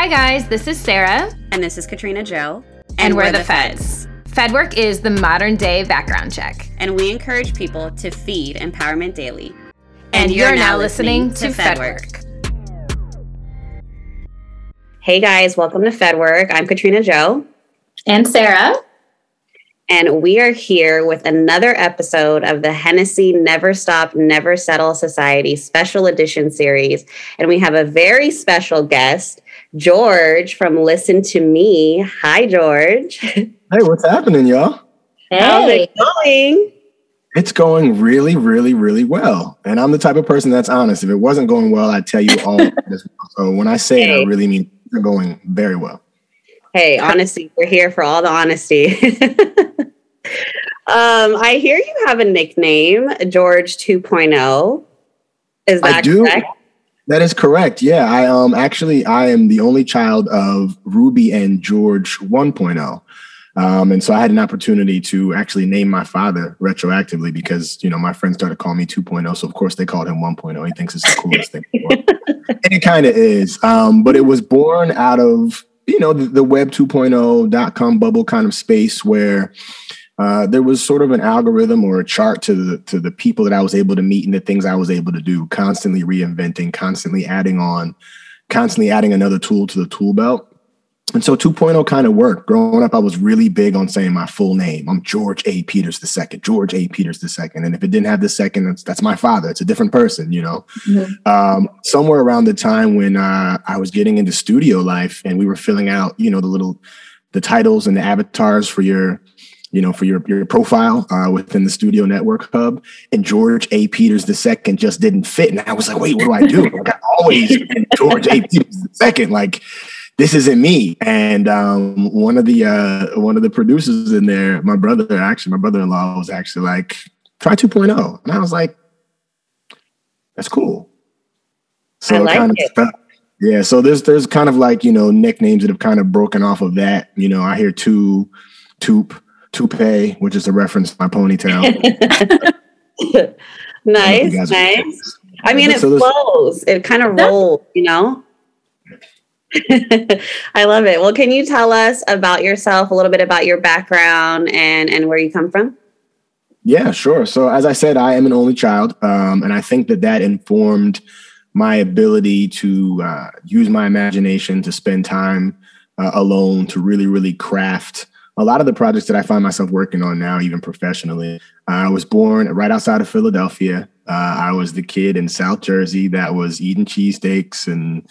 Hi, guys, this is Sarah. And this is Katrina Joe. And, and we're, we're, the, the feds. feds. FedWork is the modern day background check. And we encourage people to feed Empowerment Daily. And, and you're, you're, now, listening, listening to FedWork. FedWork. Hey guys, welcome to FedWork. I'm Katrina Joe. And Sarah. And we are here with another episode of the Hennessy Never Stop, Never Settle Society special edition series. And we have a very special guest, George from Listen to Me. Hi, George. Hey, what's happening, y'all? Hey. How's it going? It's going really, really, really well. And I'm the type of person that's honest. If it wasn't going well, I'd tell you all. so when I say hey. it, I really mean it's going very well. Hey, honesty, we're here for all the honesty. um, I hear you have a nickname, George 2.0. Is that I do. correct? That is correct. Yeah, I um actually I am the only child of Ruby and George 1.0. Um, and so I had an opportunity to actually name my father retroactively because, you know, my friends started calling me 2.0. So, of course, they called him 1.0. He thinks it's the coolest thing. and it kind of is. Um, but it was born out of you know, the, the web 2.0 dot com bubble kind of space where uh, there was sort of an algorithm or a chart to the to the people that I was able to meet and the things I was able to do, constantly reinventing, constantly adding on, constantly adding another tool to the tool belt. And so 2.0 kind of worked. Growing up, I was really big on saying my full name. I'm George A. Peters II, George A. Peters II. And if it didn't have the second, that's, that's my father. It's a different person, you know. Mm-hmm. Um, somewhere around the time when uh, I was getting into studio life and we were filling out, you know, the little the titles and the avatars for your you know, for your your profile uh, within the Studio Network Hub. And George A. Peters II just didn't fit, and I was like, wait, what do I do? Like I always George A. Peters II. Like this isn't me. And um, one of the uh, one of the producers in there, my brother, actually, my brother-in-law was actually like, try 2.0. And I was like, that's cool. So I like kind of yeah, so there's there's kind of like, you know, nicknames that have kind of broken off of that. You know, I hear two, Toop, Toupee, which is a reference to my ponytail. nice, nice. I mean, it so flows. It kind of rolls, you know? I love it. Well, can you tell us about yourself, a little bit about your background and and where you come from? Yeah, sure. So, as I said, I am an only child, um, and I think that that informed my ability to uh, use my imagination to spend time uh, alone to really, really craft a lot of the projects that I find myself working on now, even professionally. I was born right outside of Philadelphia. Uh, I was the kid in South Jersey that was eating cheesesteaks and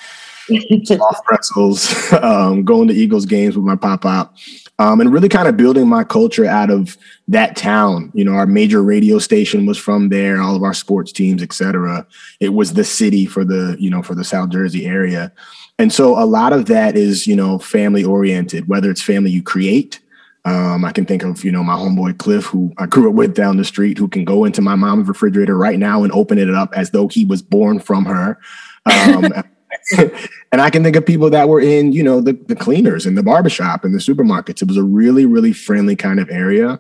soft pretzels, um, going to Eagles games with my pop up, um, and really kind of building my culture out of that town. You know, our major radio station was from there, all of our sports teams, etc. It was the city for the you know for the South Jersey area, and so a lot of that is you know family oriented, whether it's family you create. Um, I can think of, you know, my homeboy Cliff, who I grew up with down the street, who can go into my mom's refrigerator right now and open it up as though he was born from her. Um, and I can think of people that were in, you know, the, the cleaners and the barbershop and the supermarkets. It was a really, really friendly kind of area.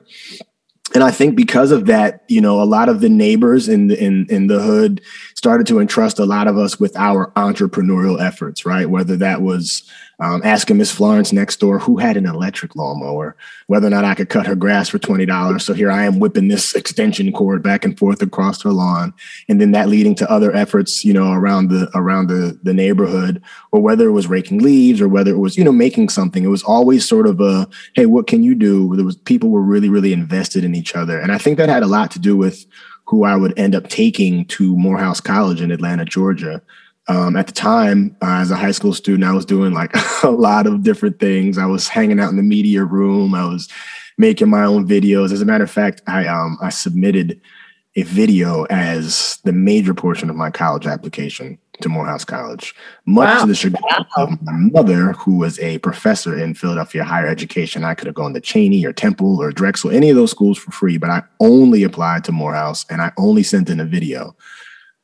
And I think because of that, you know, a lot of the neighbors in the in, in the hood started to entrust a lot of us with our entrepreneurial efforts, right? Whether that was um, asking Miss Florence next door who had an electric lawnmower, whether or not I could cut her grass for twenty dollars. So here I am whipping this extension cord back and forth across her lawn, and then that leading to other efforts, you know, around the around the the neighborhood, or whether it was raking leaves, or whether it was you know making something. It was always sort of a hey, what can you do? There was people were really really invested in each other, and I think that had a lot to do with who I would end up taking to Morehouse College in Atlanta, Georgia. Um, at the time, uh, as a high school student, I was doing like a lot of different things. I was hanging out in the media room. I was making my own videos. As a matter of fact, I um, I submitted a video as the major portion of my college application to Morehouse College, much wow. to the chagrin of my mother, who was a professor in Philadelphia higher education. I could have gone to Cheyney or Temple or Drexel, any of those schools for free, but I only applied to Morehouse and I only sent in a video.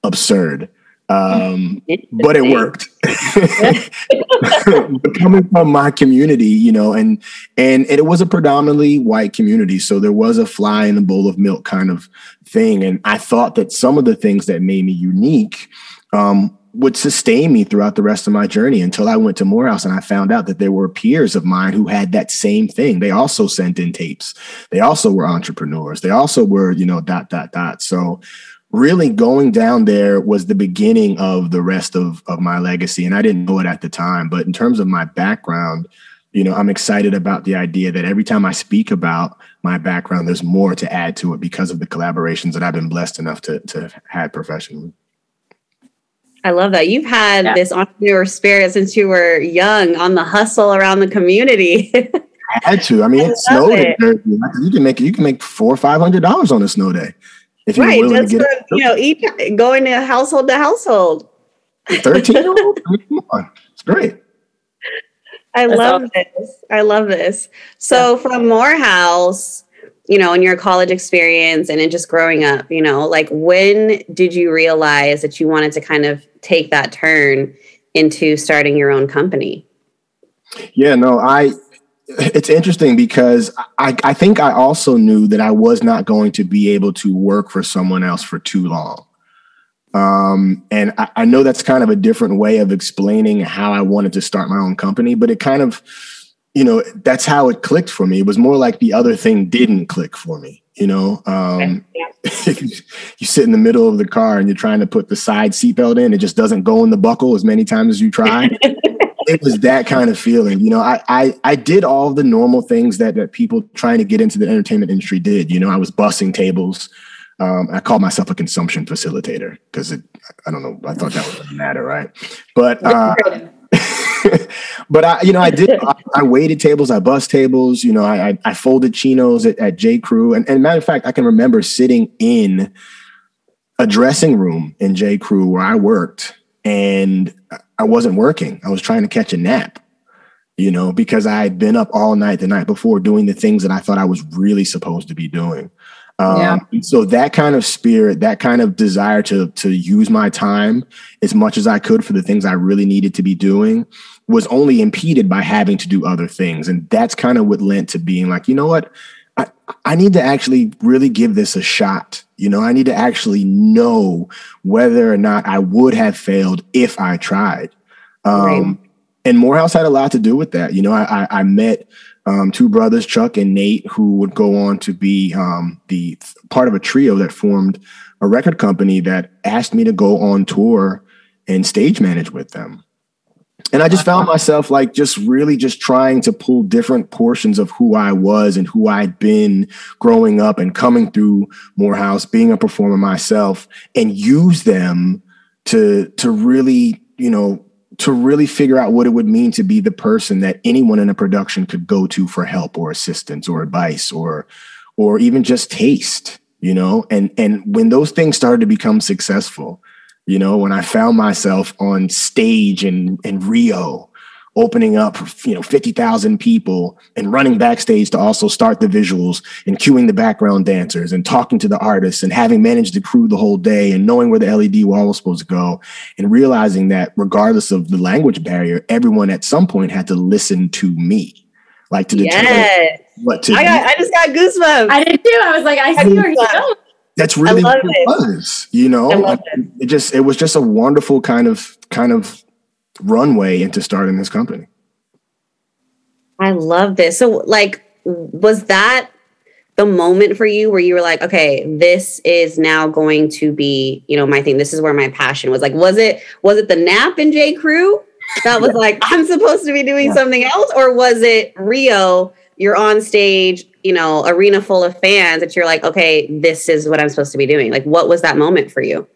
Absurd. Um, but it worked. coming from my community, you know, and and it was a predominantly white community, so there was a fly in the bowl of milk kind of thing. And I thought that some of the things that made me unique um, would sustain me throughout the rest of my journey until I went to Morehouse and I found out that there were peers of mine who had that same thing. They also sent in tapes. They also were entrepreneurs. They also were, you know, dot, dot, dot. So really going down there was the beginning of the rest of, of my legacy. And I didn't know it at the time. But in terms of my background, you know, I'm excited about the idea that every time I speak about my background, there's more to add to it because of the collaborations that I've been blessed enough to, to have had professionally. I love that. You've had yeah. this entrepreneur spirit since you were young on the hustle around the community. I had to. I mean, I it snowed. It. You can make you can make four or five hundred dollars on a snow day if you're right, willing to get for, you know each going to household to household. Thirteen year old, come on, it's great. I That's love awesome. this. I love this. So yeah. from Morehouse, you know, in your college experience and in just growing up, you know, like when did you realize that you wanted to kind of take that turn into starting your own company? Yeah, no, I it's interesting because I, I think I also knew that I was not going to be able to work for someone else for too long. Um, and I, I know that's kind of a different way of explaining how I wanted to start my own company, but it kind of, you know, that's how it clicked for me. It was more like the other thing didn't click for me, you know. Um, you sit in the middle of the car and you're trying to put the side seatbelt in, it just doesn't go in the buckle as many times as you try. it was that kind of feeling. You know, I, I I did all the normal things that that people trying to get into the entertainment industry did. You know, I was bussing tables. Um, I called myself a consumption facilitator because it, I don't know, I thought that would matter, right? But, uh, but I, you know, I did, I, I, waited tables, I bus tables, you know, I, I folded chinos at, at J. Crew. And, and matter of fact, I can remember sitting in a dressing room in J. Crew where I worked and I wasn't working. I was trying to catch a nap you know, because I had been up all night the night before doing the things that I thought I was really supposed to be doing. Um, yeah. So that kind of spirit, that kind of desire to to use my time as much as I could for the things I really needed to be doing was only impeded by having to do other things, and that's kind of what lent to being like, you know what, I I need to actually really give this a shot. You know, I need to actually know whether or not I would have failed if I tried. Um, right. And Morehouse had a lot to do with that. You know, I, I, I met um, two brothers, Chuck and Nate, who would go on to be um, the part of a trio that formed a record company that asked me to go on tour and stage manage with them. And I just found myself like just really just trying to pull different portions of who I was and who I'd been growing up and coming through Morehouse, being a performer myself, and use them to to really, you know, to really figure out what it would mean to be the person that anyone in a production could go to for help or assistance or advice or or even just taste you know? And and when those things started to become successful you know when i found myself on stage in in rio opening up for you know 50,000 people and running backstage to also start the visuals and cueing the background dancers and talking to the artists and having managed the crew the whole day and knowing where the LED wall was supposed to go and realizing that regardless of the language barrier everyone at some point had to listen to me. Like to determine yes. what to I, got, I just got goosebumps. I did too. I was like I see where you're going that's really what it, it was you know it. it just it was just a wonderful kind of kind of runway into starting this company. I love this. So, like, was that the moment for you where you were like, okay, this is now going to be, you know, my thing. This is where my passion was. Like, was it was it the nap in J. Crew that was like, I'm supposed to be doing yeah. something else, or was it Rio? You're on stage, you know, arena full of fans that you're like, okay, this is what I'm supposed to be doing. Like, what was that moment for you?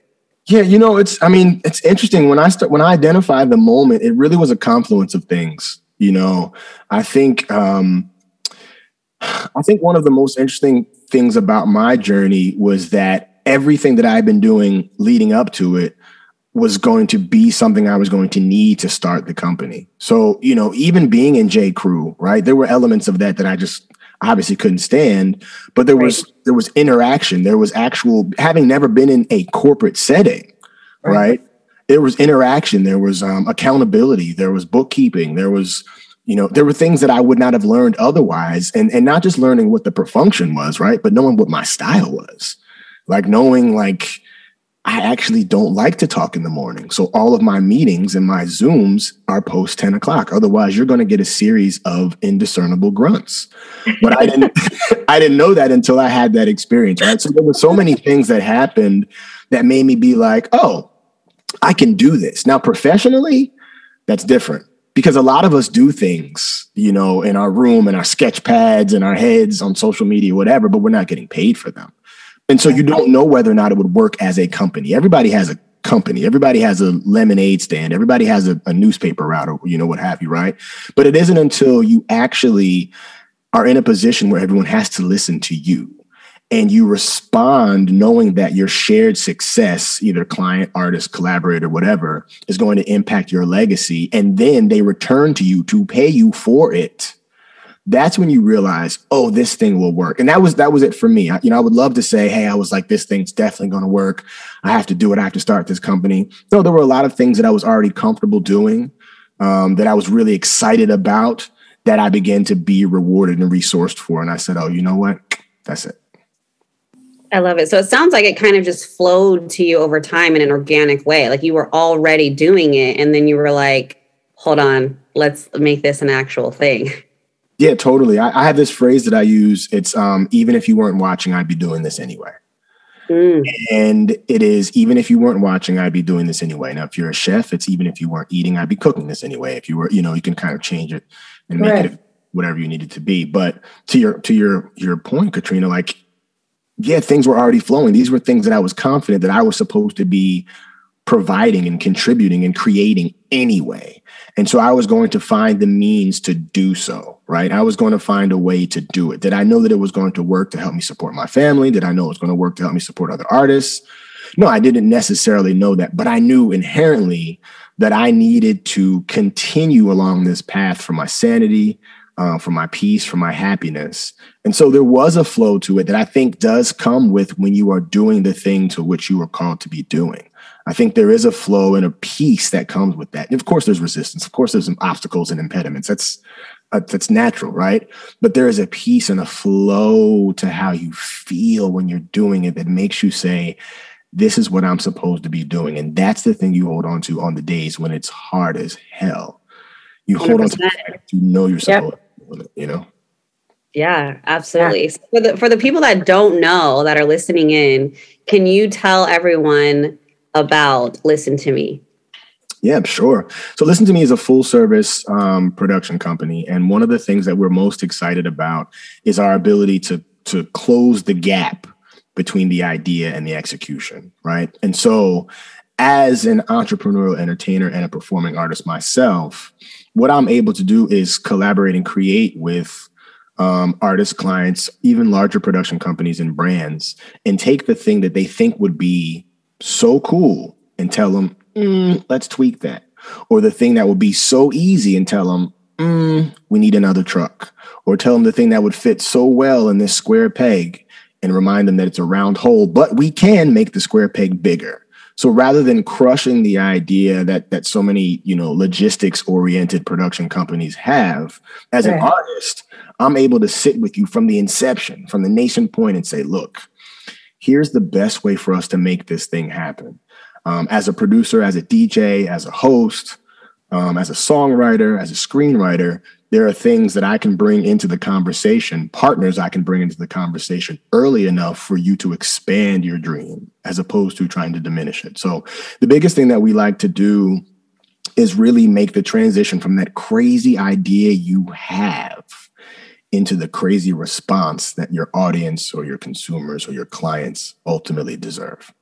Yeah, you know, it's I mean, it's interesting when I start when I identified the moment, it really was a confluence of things. You know, I think um I think one of the most interesting things about my journey was that everything that I've been doing leading up to it was going to be something I was going to need to start the company. So, you know, even being in J. Crew, right? There were elements of that that I just obviously couldn't stand but there right. was there was interaction. There was actual having never been in a corporate setting right, right? there was interaction. There was um, accountability. There was bookkeeping. There was you know there were things that i would not have learned otherwise. And and not just learning what the function was right? But knowing what my style was. Like knowing like I actually don't like to talk in the morning. So all of my meetings and my Zooms are post 10 o'clock. Otherwise, you're going to get a series of indiscernible grunts. But I didn't I didn't know that until I had that experience, right? So there were so many things that happened that made me be like, oh, I can do this. Now, professionally, that's different because a lot of us do things, you know, in our room and our sketch pads and our heads on social media, whatever, but we're not getting paid for them. And so you don't know whether or not it would work as a company. Everybody has a company. Everybody has a lemonade stand. Everybody has a, a newspaper route or, you know, what have you, right? But it isn't until you actually are in a position where everyone has to listen to you and you respond knowing that your shared success, either client, artist, collaborator, whatever, is going to impact your legacy. And then they return to you to pay you for it that's when you realize, oh, this thing will work. And that was that was it for me. I, you know, I would love to say, hey, I was like, this thing's definitely going to work. I have to do it. I have to start this company. No, there were a lot of things that I was already comfortable doing, um, that I was really excited about, that I began to be rewarded and resourced for. And I said, oh, you know what? That's it. I love it. So it sounds like it kind of just flowed to you over time in an organic way. Like you were already doing it, and then you were like, hold on, let's make this an actual thing. Yeah, totally. I, I, have this phrase that I use. It's um, even if you weren't watching, I'd be doing this anyway. Mm. And it is even if you weren't watching, I'd be doing this anyway. Now, if you're a chef, it's even if you weren't eating, I'd be cooking this anyway. If you were, you know, you can kind of change it and make right. it whatever you need it to be. But to your to your your point, Katrina, like, yeah, things were already flowing. These were things that I was confident that I was supposed to be providing and contributing and creating anyway. And so I was going to find the means to do so, right? I was going to find a way to do it. Did I know that it was going to work to help me support my family? Did I know it was going to work to help me support other artists? No, I didn't necessarily know that, but I knew inherently that I needed to continue along this path for my sanity, uh, for my peace, for my happiness. And so there was a flow to it that I think does come with when you are doing the thing to which you are called to be doing. I think there is a flow and a peace that comes with that. And of course, there's resistance. Of course, there's some obstacles and impediments. That's Uh, that's natural, right? But there is a peace and a flow to how you feel when you're doing it that makes you say, "This is what I'm supposed to be doing," and that's the thing you hold on to on the days when it's hard as hell. You 100%. hold on to it. You know you're supposed yep. It, you know. Yeah, absolutely. Yeah. For the for the people that don't know that are listening in, can you tell everyone? about Listen to Me? Yeah, sure. So, Listen to Me is a full service um, production company. And one of the things that we're most excited about is our ability to, to close the gap between the idea and the execution, right? And so, as an entrepreneurial entertainer and a performing artist myself, what I'm able to do is collaborate and create with um, artists, clients, even larger production companies and brands, and take the thing that they think would be so cool and tell them, mm, let's tweak that. Or the thing that would be so easy and tell them, mm, we need another truck. Or tell them the thing that would fit so well in this square peg and remind them that it's a round hole, but we can make the square peg bigger. So rather than crushing the idea that that so many, you know, logistics oriented production companies have, as right. an artist, I'm able to sit with you from the inception, from the nation point and say, look, here's the best way for us to make this thing happen. Um, as a producer, as a DJ, as a host, um, as a songwriter, as a screenwriter, there are things that I can bring into the conversation, partners I can bring into the conversation early enough for you to expand your dream as opposed to trying to diminish it. So, the biggest thing that we like to do is really make the transition from that crazy idea you have into the crazy response that your audience or your consumers or your clients ultimately deserve.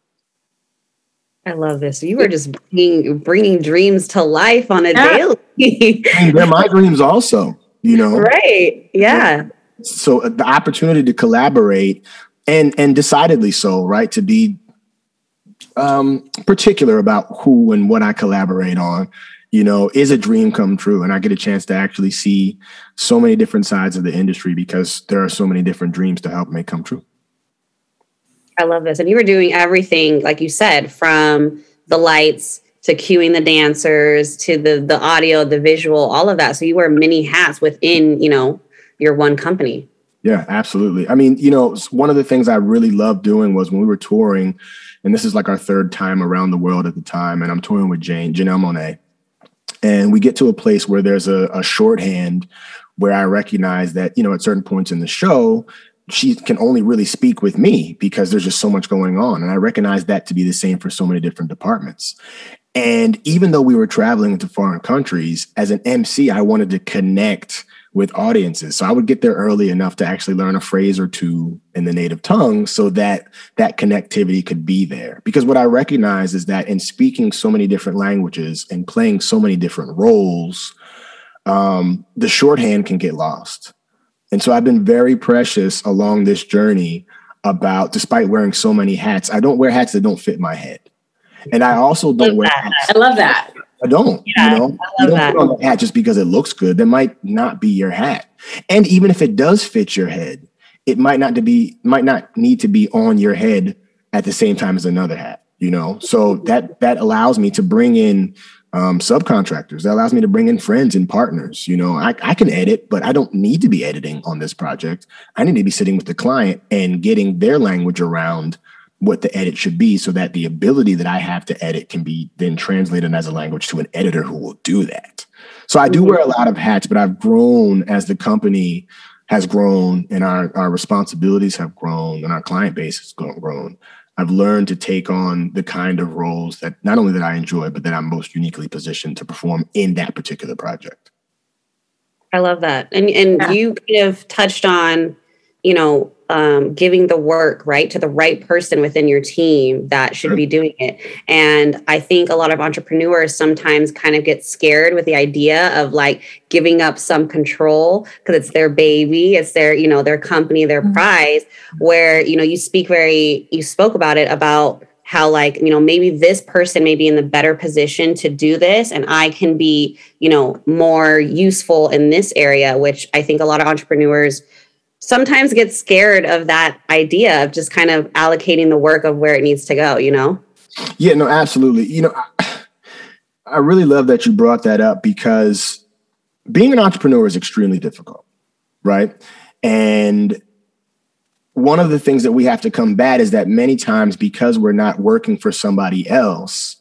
I love this. You were just bringing, bringing dreams to life on a yeah. daily. they're my dreams also, you know? Right. Yeah. So uh, the opportunity to collaborate and, and decidedly so, right. To be um, particular about who and what I collaborate on you know, is a dream come true. And I get a chance to actually see so many different sides of the industry because there are so many different dreams to help make come true. I love this. And you were doing everything, like you said, from the lights to cueing the dancers to the the audio, the visual, all of that. So you wear many hats within, you know, your one company. Yeah, absolutely. I mean, you know, one of the things I really loved doing was when we were touring, and this is like our third time around the world at the time, and I'm touring with Jane, Janelle Monáe. And we get to a place where there's a, a shorthand where I recognize that, you know, at certain points in the show, she can only really speak with me because there's just so much going on. And I recognize that to be the same for so many different departments. And even though we were traveling into foreign countries, as an MC, I wanted to connect with audiences. So I would get there early enough to actually learn a phrase or two in the native tongue so that that connectivity could be there. Because what I recognize is that in speaking so many different languages and playing so many different roles, um, the shorthand can get lost. And so I've been very precious along this journey about, despite wearing so many hats, I don't wear hats that don't fit my head. And I also don't wear hats. I love that. I don't. Yeah, you know, you don't that. put on the hat just because it looks good. That might not be your hat. And even if it does fit your head, it might not to be might not need to be on your head at the same time as another hat. You know, so that that allows me to bring in um, subcontractors. That allows me to bring in friends and partners. You know, I, I can edit, but I don't need to be editing on this project. I need to be sitting with the client and getting their language around what the edit should be so that the ability that I have to edit can be then translated as a language to an editor who will do that. So I do wear a lot of hats, but I've grown as the company has grown and our, our responsibilities have grown and our client base has grown. I've learned to take on the kind of roles that not only that I enjoy, but that I'm most uniquely positioned to perform in that particular project. I love that. And and yeah. you kind of touched on, you know, um, giving the work right to the right person within your team that should be doing it. And I think a lot of entrepreneurs sometimes kind of get scared with the idea of like giving up some control because it's their baby, it's their, you know, their company, their mm-hmm. prize, where, you know, you speak very, you spoke about it about how like you know maybe this person may be in the better position to do this and i can be you know more useful in this area which i think a lot of entrepreneurs sometimes get scared of that idea of just kind of allocating the work of where it needs to go, you know? Yeah, no, absolutely. You know, I, really love that you brought that up because being an entrepreneur is extremely difficult, right? And one of the things that we have to combat is that many times because we're not working for somebody else,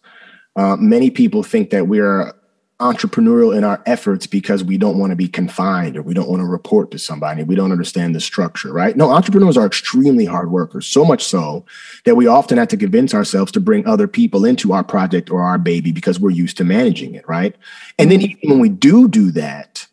uh, many people think that we are entrepreneurial in our efforts because we don't want to be confined or we don't want to report to somebody. We don't understand the structure, right? No, entrepreneurs are extremely hard workers, so much so that we often have to convince ourselves to bring other people into our project or our baby because we're used to managing it, right? And then even when we do do that,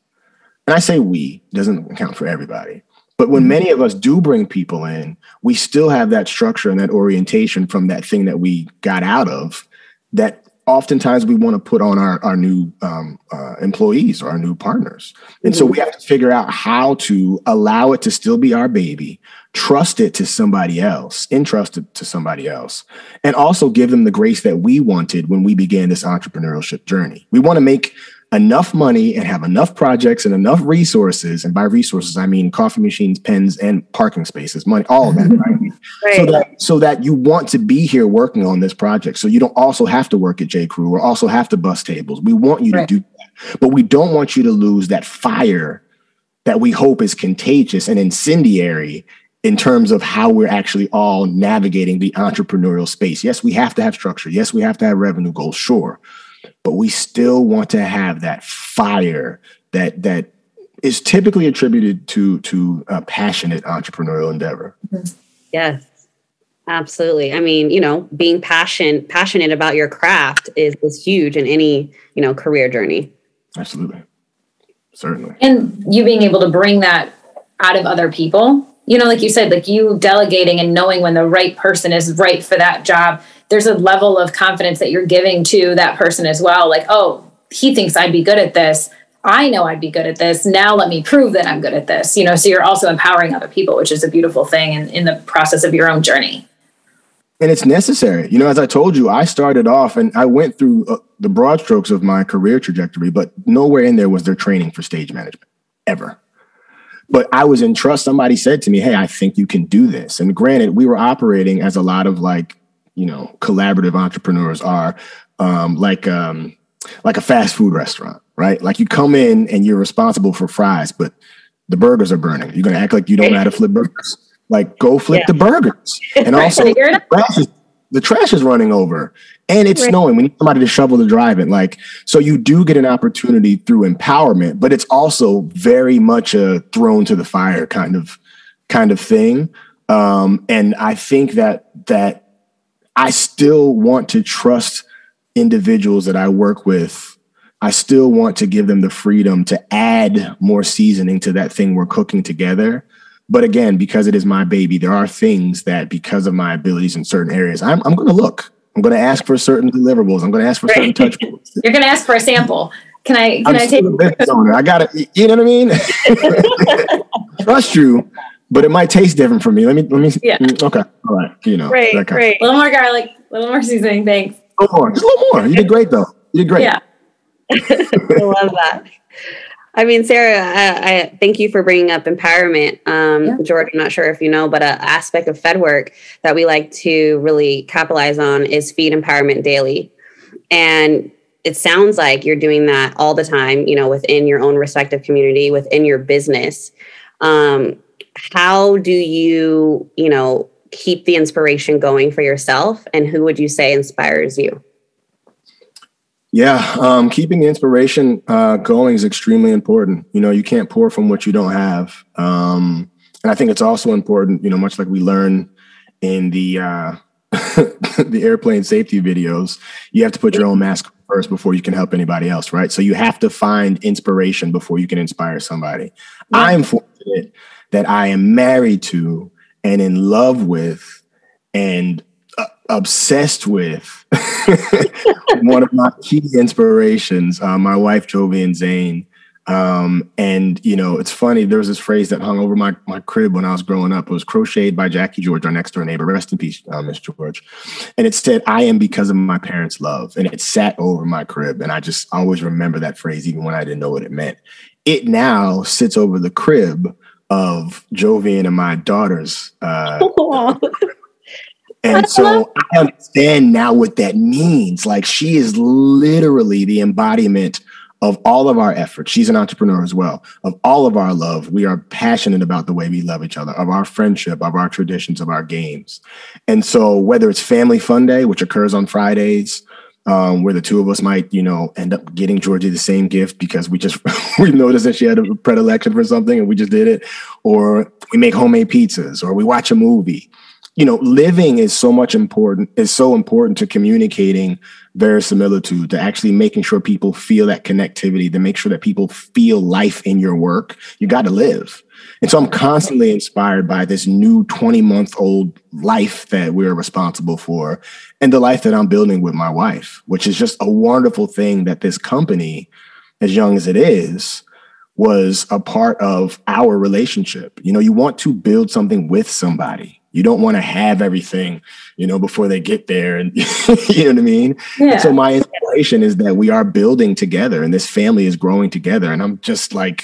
and I say we, doesn't account for everybody. But when many of us do bring people in, we still have that structure and that orientation from that thing that we got out of that oftentimes we want to put on our, our new um, uh, employees or our new partners. And mm-hmm. so we have to figure out how to allow it to still be our baby, trust it to somebody else, entrust it to somebody else, and also give them the grace that we wanted when we began this entrepreneurship journey. We want to make enough money and have enough projects and enough resources. And by resources, I mean coffee machines, pens, and parking spaces, money, all of that, right? right? So that so that you want to be here working on this project. So you don't also have to work at J. Crew or also have to bus tables. We want you right. to do that. But we don't want you to lose that fire that we hope is contagious and incendiary in terms of how we're actually all navigating the entrepreneurial space. Yes, we have to have structure. Yes, we have to have revenue goals, sure but we still want to have that fire that that is typically attributed to to a passionate entrepreneurial endeavor. Mm-hmm. Yes. Absolutely. I mean, you know, being passionate passionate about your craft is is huge in any, you know, career journey. Absolutely. Certainly. And you being able to bring that out of other people, you know, like you said, like you delegating and knowing when the right person is right for that job there's a level of confidence that you're giving to that person as well. Like, oh, he thinks I'd be good at this. I know I'd be good at this. Now let me prove that I'm good at this. You know, so you're also empowering other people, which is a beautiful thing in, in the process of your own journey. And it's necessary. You know, as I told you, I started off and I went through uh, the broad strokes of my career trajectory, but nowhere in there was there training for stage management ever. But I was in trust. Somebody said to me, Hey, I think you can do this. And granted, we were operating as a lot of like you know collaborative entrepreneurs are um, like um, like a fast food restaurant right like you come in and you're responsible for fries but The burgers are burning. You're gonna act like you don't know how to flip burgers. Like go flip yeah. the burgers. And also the trash, is, the trash is running over and it's right. snowing. We need somebody to shovel the drive it. Like, so you do get an opportunity through empowerment, but it's also very much a thrown to the fire kind of kind of thing. Um, and I think that that I still want to trust individuals that I work with. I still want to give them the freedom to add more seasoning to that thing we're cooking together. But again, because it is my baby, there are things that because of my abilities in certain areas, I'm, I'm going to look. I'm going to ask for certain deliverables. I'm going to ask for right. certain touch points. You're going to ask for a sample. Can I? Can I'm I take? owner. I got it. You know what I mean? Trust you, but it might taste different for me. Let me. Let me. Yeah. Mm, okay. All right. You know. Great. Great. A little more garlic. A little more seasoning. Thanks. A little more. Just a little more. You did great though. You did great. Yeah. I love that. I mean, Sarah, I, I, thank you for bringing up empowerment. Um, yeah. George, I'm not sure if you know, but an aspect of Fed work that we like to really capitalize on is Feed Empowerment Daily. And it sounds like you're doing that all the time, you know, within your own respective community, within your business. Um, how do you, you know, keep the inspiration going for yourself? And who would you say inspires you? Yeah, um, keeping the inspiration uh, going is extremely important. You know, you can't pour from what you don't have, um, and I think it's also important. You know, much like we learn in the uh, the airplane safety videos, you have to put your own mask first before you can help anybody else, right? So you have to find inspiration before you can inspire somebody. Yeah. I'm fortunate that I am married to and in love with and obsessed with one of my key inspirations, uh, my wife Jovian Zane. Um, and you know, it's funny. There was this phrase that hung over my my crib when I was growing up. It was crocheted by Jackie George, our next door neighbor. Rest in peace, uh, Miss George. And it said, "I am because of my parents' love," and it sat over my crib. And I just always remember that phrase, even when I didn't know what it meant. It now sits over the crib of Jovian and my daughters. Uh, And so I understand now what that means. Like she is literally the embodiment of all of our efforts. She's an entrepreneur as well. Of all of our love, we are passionate about the way we love each other, of our friendship, of our traditions, of our games. And so whether it's Family Fun Day, which occurs on Fridays, um, where the two of us might, you know, end up getting Georgie the same gift because we just we noticed that she had a predilection for something and we just did it, or we make homemade pizzas, or we watch a movie you know, living is so much important, is so important to communicating verisimilitude, to actually making sure people feel that connectivity, to make sure that people feel life in your work. You got to live. And so I'm constantly inspired by this new 20 month old life that we're responsible for and the life that I'm building with my wife, which is just a wonderful thing that this company, as young as it is, was a part of our relationship. You know, you want to build something with somebody you don't want to have everything, you know, before they get there. And you know what I mean? Yeah. And so my inspiration is that we are building together and this family is growing together. And I'm just like,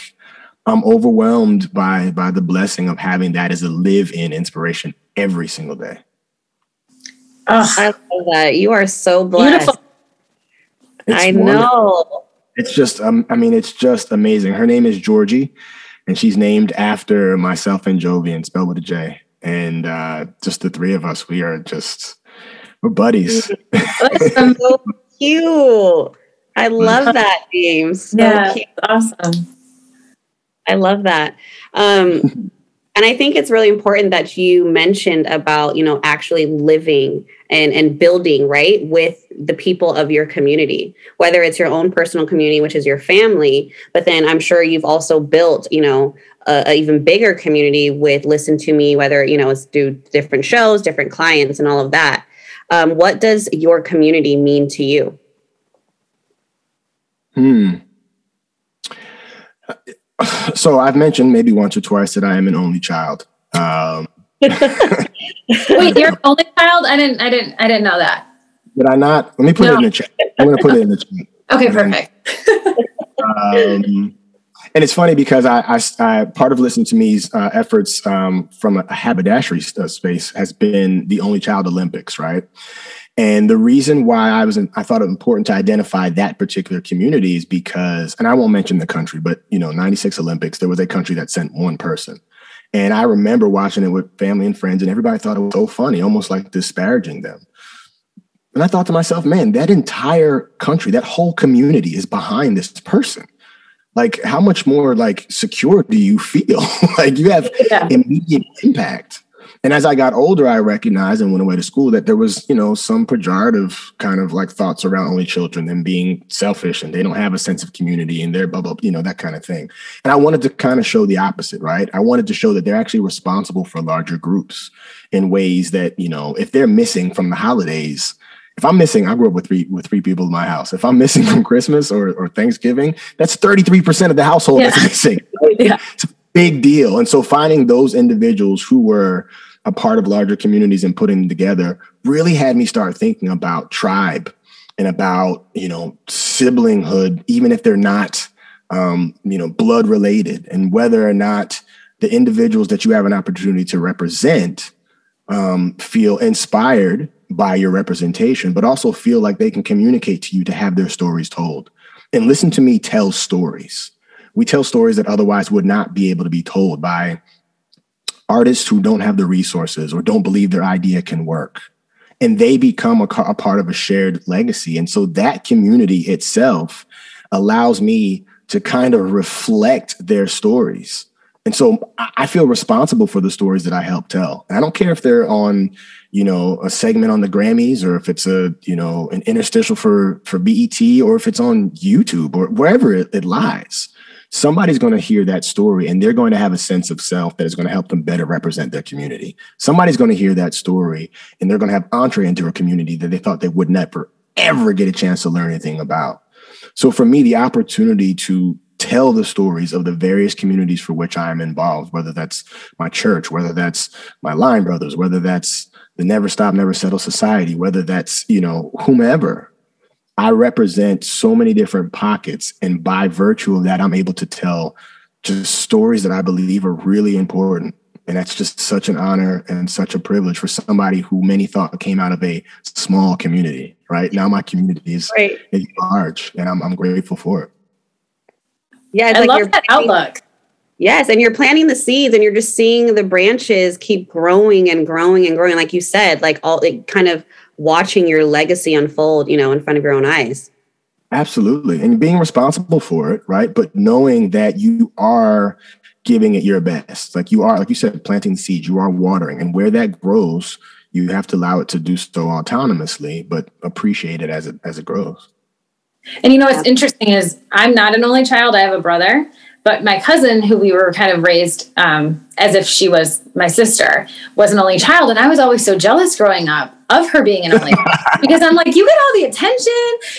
I'm overwhelmed by by the blessing of having that as a live-in inspiration every single day. Oh, I love that. You are so blessed. I wonderful. know. It's just, um, I mean, it's just amazing. Her name is Georgie, and she's named after myself and Jovian, spelled with a J and uh, just the three of us, we are just we're buddies. That's so cute. I love that, James. So yeah, cute. awesome. I love that. Um, and I think it's really important that you mentioned about you know actually living and and building right with the people of your community, whether it's your own personal community, which is your family, but then I'm sure you've also built you know a, even bigger community with listen to me whether you know it's do different shows different clients and all of that. Um, what does your community mean to you? Hmm so i've mentioned maybe once or twice that i am an only child. Um, wait you're an only child? I didn't i didn't i didn't know that. Did i not? Let me put no. it in the chat. I'm going to put it in the chat. Okay perfect. um, and it's funny because I, I, I part of Listen to Me's uh, efforts um, from a haberdashery uh, space has been the Only Child Olympics, right? And the reason why I was, in, I thought it important to identify that particular community is because, and I won't mention the country, but you know, 96 Olympics, there was a country that sent one person. And I remember watching it with family and friends, and everybody thought it was so funny, almost like disparaging them. And I thought to myself, man, that entire country, that whole community is behind this person. Like, how much more like secure do you feel? like you have yeah. immediate impact. And as I got older, I recognized and went away to school that there was, you know, some pejorative kind of like thoughts around only children and being selfish and they don't have a sense of community and they're blah, blah, you know, that kind of thing. And I wanted to kind of show the opposite, right? I wanted to show that they're actually responsible for larger groups in ways that, you know, if they're missing from the holidays, if I'm missing, I grew up with three with three people in my house. If I'm missing from Christmas or, or Thanksgiving, that's 33% of the household yeah. that's missing. yeah. It's a big deal. And so finding those individuals who were a part of larger communities and putting them together really had me start thinking about tribe and about you know siblinghood even if they're not um, you know blood related and whether or not the individuals that you have an opportunity to represent um, feel inspired by your representation but also feel like they can communicate to you to have their stories told. And listen to me tell stories. We tell stories that otherwise would not be able to be told by artists who don't have the resources or don't believe their idea can work. And they become a, a, part of a shared legacy. And so that community itself allows me to kind of reflect their stories. And so i feel responsible for the stories that i help tell. And i don't care if they're on you know a segment on the grammys or if it's a you know an interstitial for for bet or if it's on youtube or wherever it, it lies somebody's going to hear that story and they're going to have a sense of self that is going to help them better represent their community. Somebody's going to hear that story and they're going to have entree into a community that they thought they would never, ever get a chance to learn anything about. So for me, the opportunity to tell the stories of the various communities for which I am involved, whether that's my church, whether that's my line brothers, whether that's the Never Stop, Never Settle Society, whether that's, you know, whomever, I represent so many different pockets. And by virtue of that, I'm able to tell just stories that I believe are really important. And that's just such an honor and such a privilege for somebody who many thought came out of a small community, right? Now my community is, right. is large and I'm, I'm grateful for it. Yeah, I like love that outlook. Yes, and you're planting the seeds and you're just seeing the branches keep growing and growing and growing. Like you said, like all it kind of watching your legacy unfold, you know, in front of your own eyes. Absolutely. And being responsible for it, right? But knowing that you are giving it your best. Like you are, like you said, planting seeds, you are watering. And where that grows, you have to allow it to do so autonomously, but appreciate it as it as it grows. And you know what's interesting is I'm not an only child. I have a brother. But my cousin, who we were kind of raised um, as if she was my sister, was an only child. And I was always so jealous growing up of her being an only child because I'm like, you get all the attention,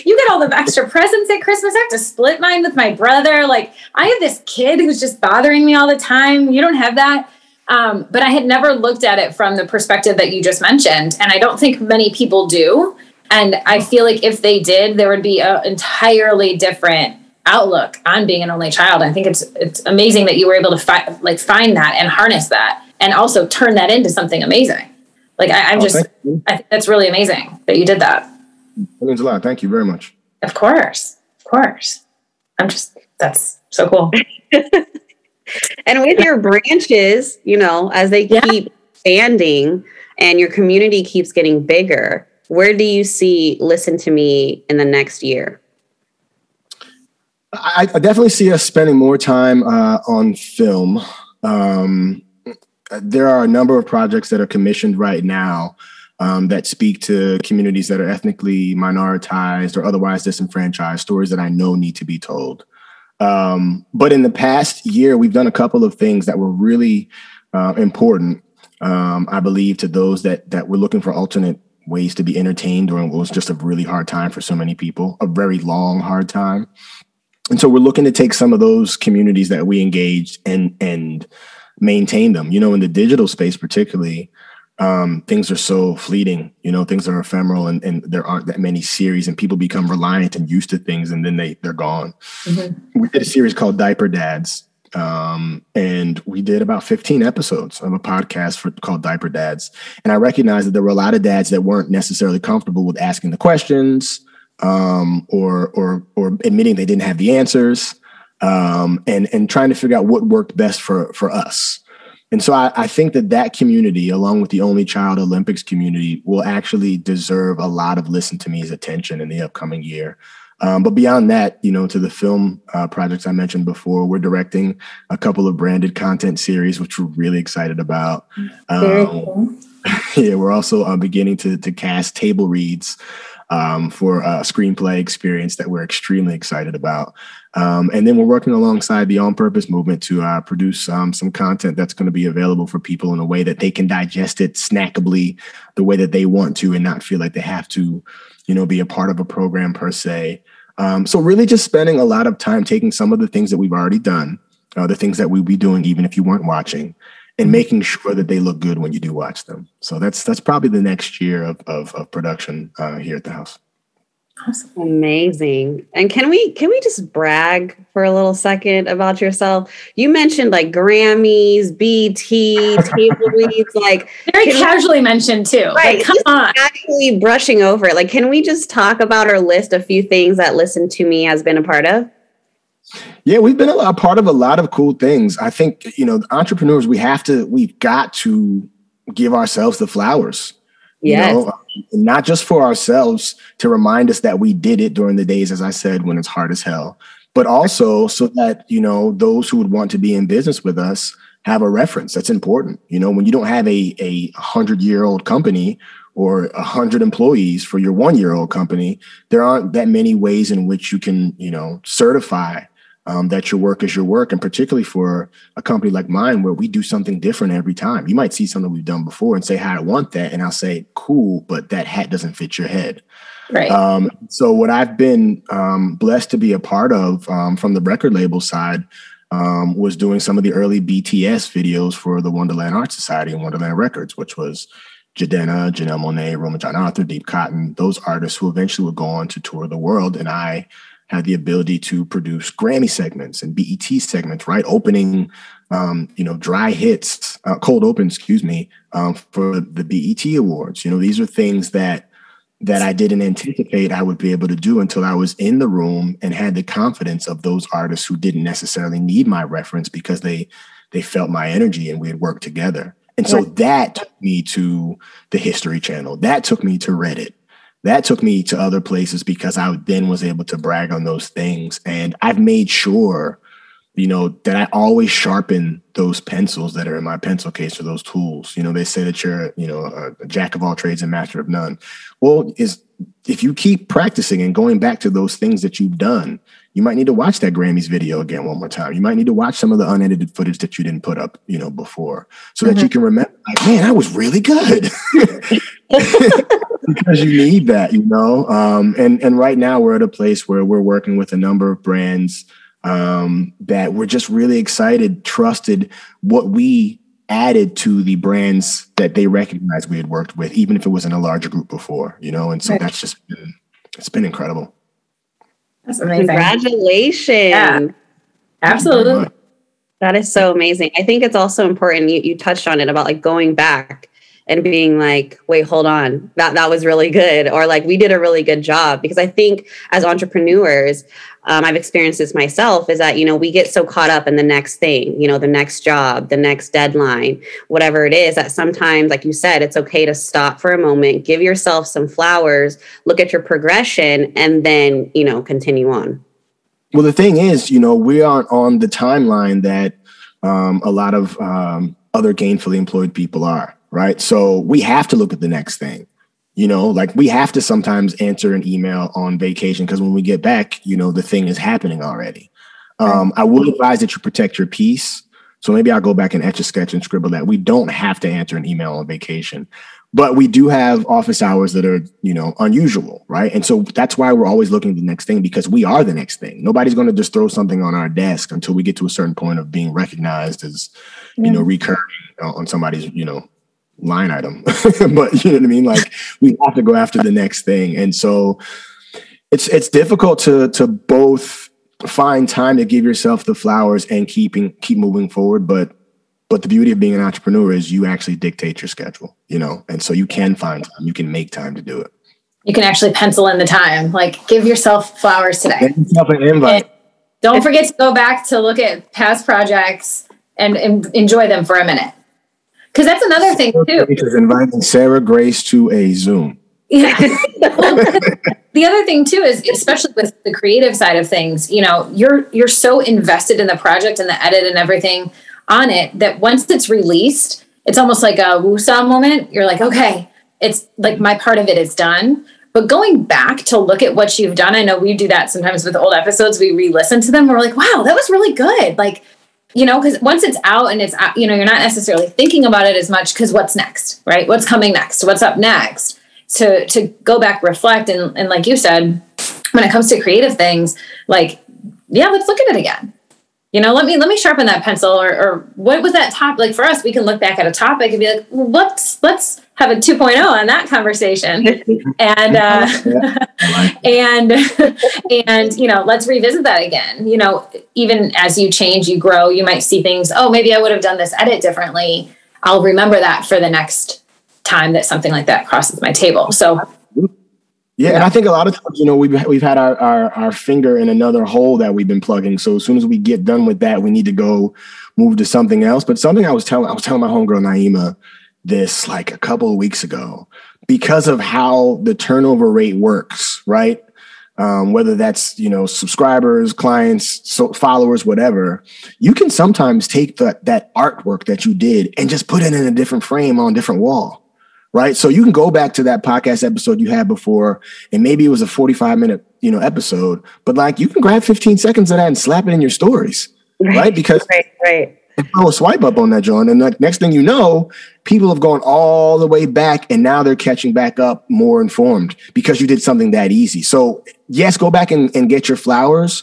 you get all the extra presents at Christmas. I have to split mine with my brother. Like, I have this kid who's just bothering me all the time. You don't have that. Um, but I had never looked at it from the perspective that you just mentioned. And I don't think many people do. And I feel like if they did, there would be an entirely different outlook on being an only child. I think it's it's amazing that you were able to fi- like find that and harness that, and also turn that into something amazing. Like I, am oh, just, I think that's really amazing that you did that. That means a lot. Thank you very much. Of course, of course. I'm just that's so cool. and with your branches, you know, as they yeah. keep expanding and your community keeps getting bigger, where do you see Listen to Me in the next year? I, I definitely see us spending more time uh, on film. Um, there are a number of projects that are commissioned right now um, that speak to communities that are ethnically minoritized or otherwise disenfranchised, stories that I know need to be told. Um, but in the past year, we've done a couple of things that were really uh, important, um, I believe, to those that that were looking for alternate ways to be entertained during what was just a really hard time for so many people, a very long, hard time and so we're looking to take some of those communities that we engaged and and maintain them you know in the digital space particularly um, things are so fleeting you know things are ephemeral and, and there aren't that many series and people become reliant and used to things and then they they're gone mm-hmm. we did a series called diaper dads Um, and we did about 15 episodes of a podcast for, called Diaper Dads. And I recognized that there were a lot of dads that weren't necessarily comfortable with asking the questions um, or, or, or admitting they didn't have the answers um, and, and trying to figure out what worked best for, for us. And so I, I, think that that community, along with the Only Child Olympics community, will actually deserve a lot of Listen to Me's attention in the upcoming year. Um, but beyond that, you know, to the film uh, projects I mentioned before, we're directing a couple of branded content series, which we're really excited about. Um, cool. yeah, we're also uh, beginning to to cast table reads um, for a screenplay experience that we're extremely excited about. Um, and then we're working alongside the On Purpose movement to uh, produce um, some content that's going to be available for people in a way that they can digest it snackably the way that they want to and not feel like they have to you know, be a part of a program per se. Um, so really just spending a lot of time taking some of the things that we've already done, uh, the things that we'll be doing even if you weren't watching, and making sure that they look good when you do watch them. So that's that's probably the next year of of, of production uh, here at the house. Awesome. Amazing. And can we can we just brag for a little second about yourself? You mentioned like Grammys, BT, table reads, like very casually we, mentioned too. Right. come on. Actually brushing over it. Like, can we just talk about our list a few things that Listen to Me has been a part of? Yeah, we've been a, a part of a lot of cool things. I think, you know, entrepreneurs, we have to, we've got to give ourselves the flowers. Yes. You know, not just for ourselves to remind us that we did it during the days, as I said, when it's hard as hell, but also so that, you know, those who would want to be in business with us have a reference. That's important. You know, when you don't have a, a hundred year old company or a hundred employees for your one year old company, there aren't that many ways in which you can, you know, certify um, that your work is your work. And particularly for a company like mine, where we do something different every time. You might see something we've done before and say, Hi, I want that. And I'll say, Cool, but that hat doesn't fit your head. Right. Um, so, what I've been um, blessed to be a part of um, from the record label side um, was doing some of the early BTS videos for the Wondaland Art Society and Wondaland Records, which was Jidenna, Janelle Monáe, Roman GianArthur, Deep Cotton, those artists who eventually would go on to tour the world. And I had the ability to produce Grammy segments and BET segments, right? Opening, um, you know, dry hits, uh, cold open, excuse me, um, for the BET Awards. You know, these are things that that I didn't anticipate I would be able to do until I was in the room and had the confidence of those artists who didn't necessarily need my reference because they they felt my energy and we had worked together. And so that took me to the History Channel. That took me to Reddit that took me to other places because I then was able to brag on those things. And I've made sure, you know, that I always sharpen those pencils that are in my pencil case or those tools. You know, they say that you're, you know, a, jack of all trades and master of none. Well, is if you keep practicing and going back to those things that you've done, you might need to watch that Grammys video again one more time. You might need to watch some of the unedited footage that you didn't put up, you know, before, so mm-hmm. that you can remember, like, man, I was really good. because you need that, you know. Um, and and right now we're at a place where we're working with a number of brands um, that we're just really excited, trusted what we added to the brands that they recognized we had worked with, even if it was in a larger group before, you know. And so right. that's just been it's been incredible. That's amazing. Congratulations. Yeah, absolutely. That is so amazing. I think it's also important. You, you touched on it about like going back and being like, wait, hold on, that that was really good, or like we did a really good job. Because I think as entrepreneurs, um, I've experienced this myself, is that you know we get so caught up in the next thing, you know, the next job, the next deadline, whatever it is, that sometimes, like you said, it's okay to stop for a moment, give yourself some flowers, look at your progression, and then you know continue on. Well, the thing is, you know, we aren't on the timeline that um, a lot of um, other gainfully employed people are right? So we have to look at the next thing. You know, like we have to sometimes answer an email on vacation because when we get back, you know, the thing is happening already. Um, I would advise that you protect your peace. So maybe I'll go back and etch a sketch and scribble that. We don't have to answer an email on vacation, but we do have office hours that are, you know, unusual, right? And so that's why we're always looking at the next thing because we are the next thing. Nobody's going to just throw something on our desk until we get to a certain point of being recognized as, yeah. you know, recurring on somebody's, you know, line item. but you know what I mean? Like we have to go after the next thing. And so it's it's difficult to to both find time to give yourself the flowers and keeping keep moving forward. But but the beauty of being an entrepreneur is you actually dictate your schedule, you know, and so you can find time, you can make time to do it. You can actually pencil in the time, like give yourself flowers today. Yourself an invite. And don't forget to go back to look at past projects and, and enjoy them for a minute. Because that's another thing too. Is inviting Sarah Grace to a Zoom. Yeah. the other thing too is especially with the creative side of things, you know, you're you're so invested in the project and the edit and everything on it that once it's released, it's almost like a woosah moment. You're like, okay, it's like my part of it is done. But going back to look at what you've done, I know we do that sometimes with old episodes. We re-listen to them. We're like, wow, that was really good. Like, you know, because once it's out and it's you know, you're not necessarily thinking about it as much because what's next, right? What's coming next? What's up next? To to go back, reflect, and and like you said, when it comes to creative things, like yeah, let's look at it again you know let me let me sharpen that pencil or, or what was that top like for us we can look back at a topic and be like well, let's let's have a 2.0 on that conversation. And uh, and and you know let's revisit that again. You know even as you change you grow you might see things oh maybe i would have done this edit differently. I'll remember that for the next time that something like that crosses my table. So yeah, and I think a lot of times, you know, we've we've had our, our our finger in another hole that we've been plugging. So as soon as we get done with that, we need to go move to something else. But something I was telling I was telling my homegirl Naima this like a couple of weeks ago because of how the turnover rate works, right? Um, whether that's you know subscribers, clients, so followers, whatever, you can sometimes take that that artwork that you did and just put it in a different frame on a different wall right? So you can go back to that podcast episode you had before, and maybe it was a 45 minute, you know, episode, but like you can grab 15 seconds of that and slap it in your stories, right? right? Because right, right. Throw a swipe up on that, John, and like next thing you know, people have gone all the way back, and now they're catching back up more informed because you did something that easy. So yes, go back and, and get your flowers,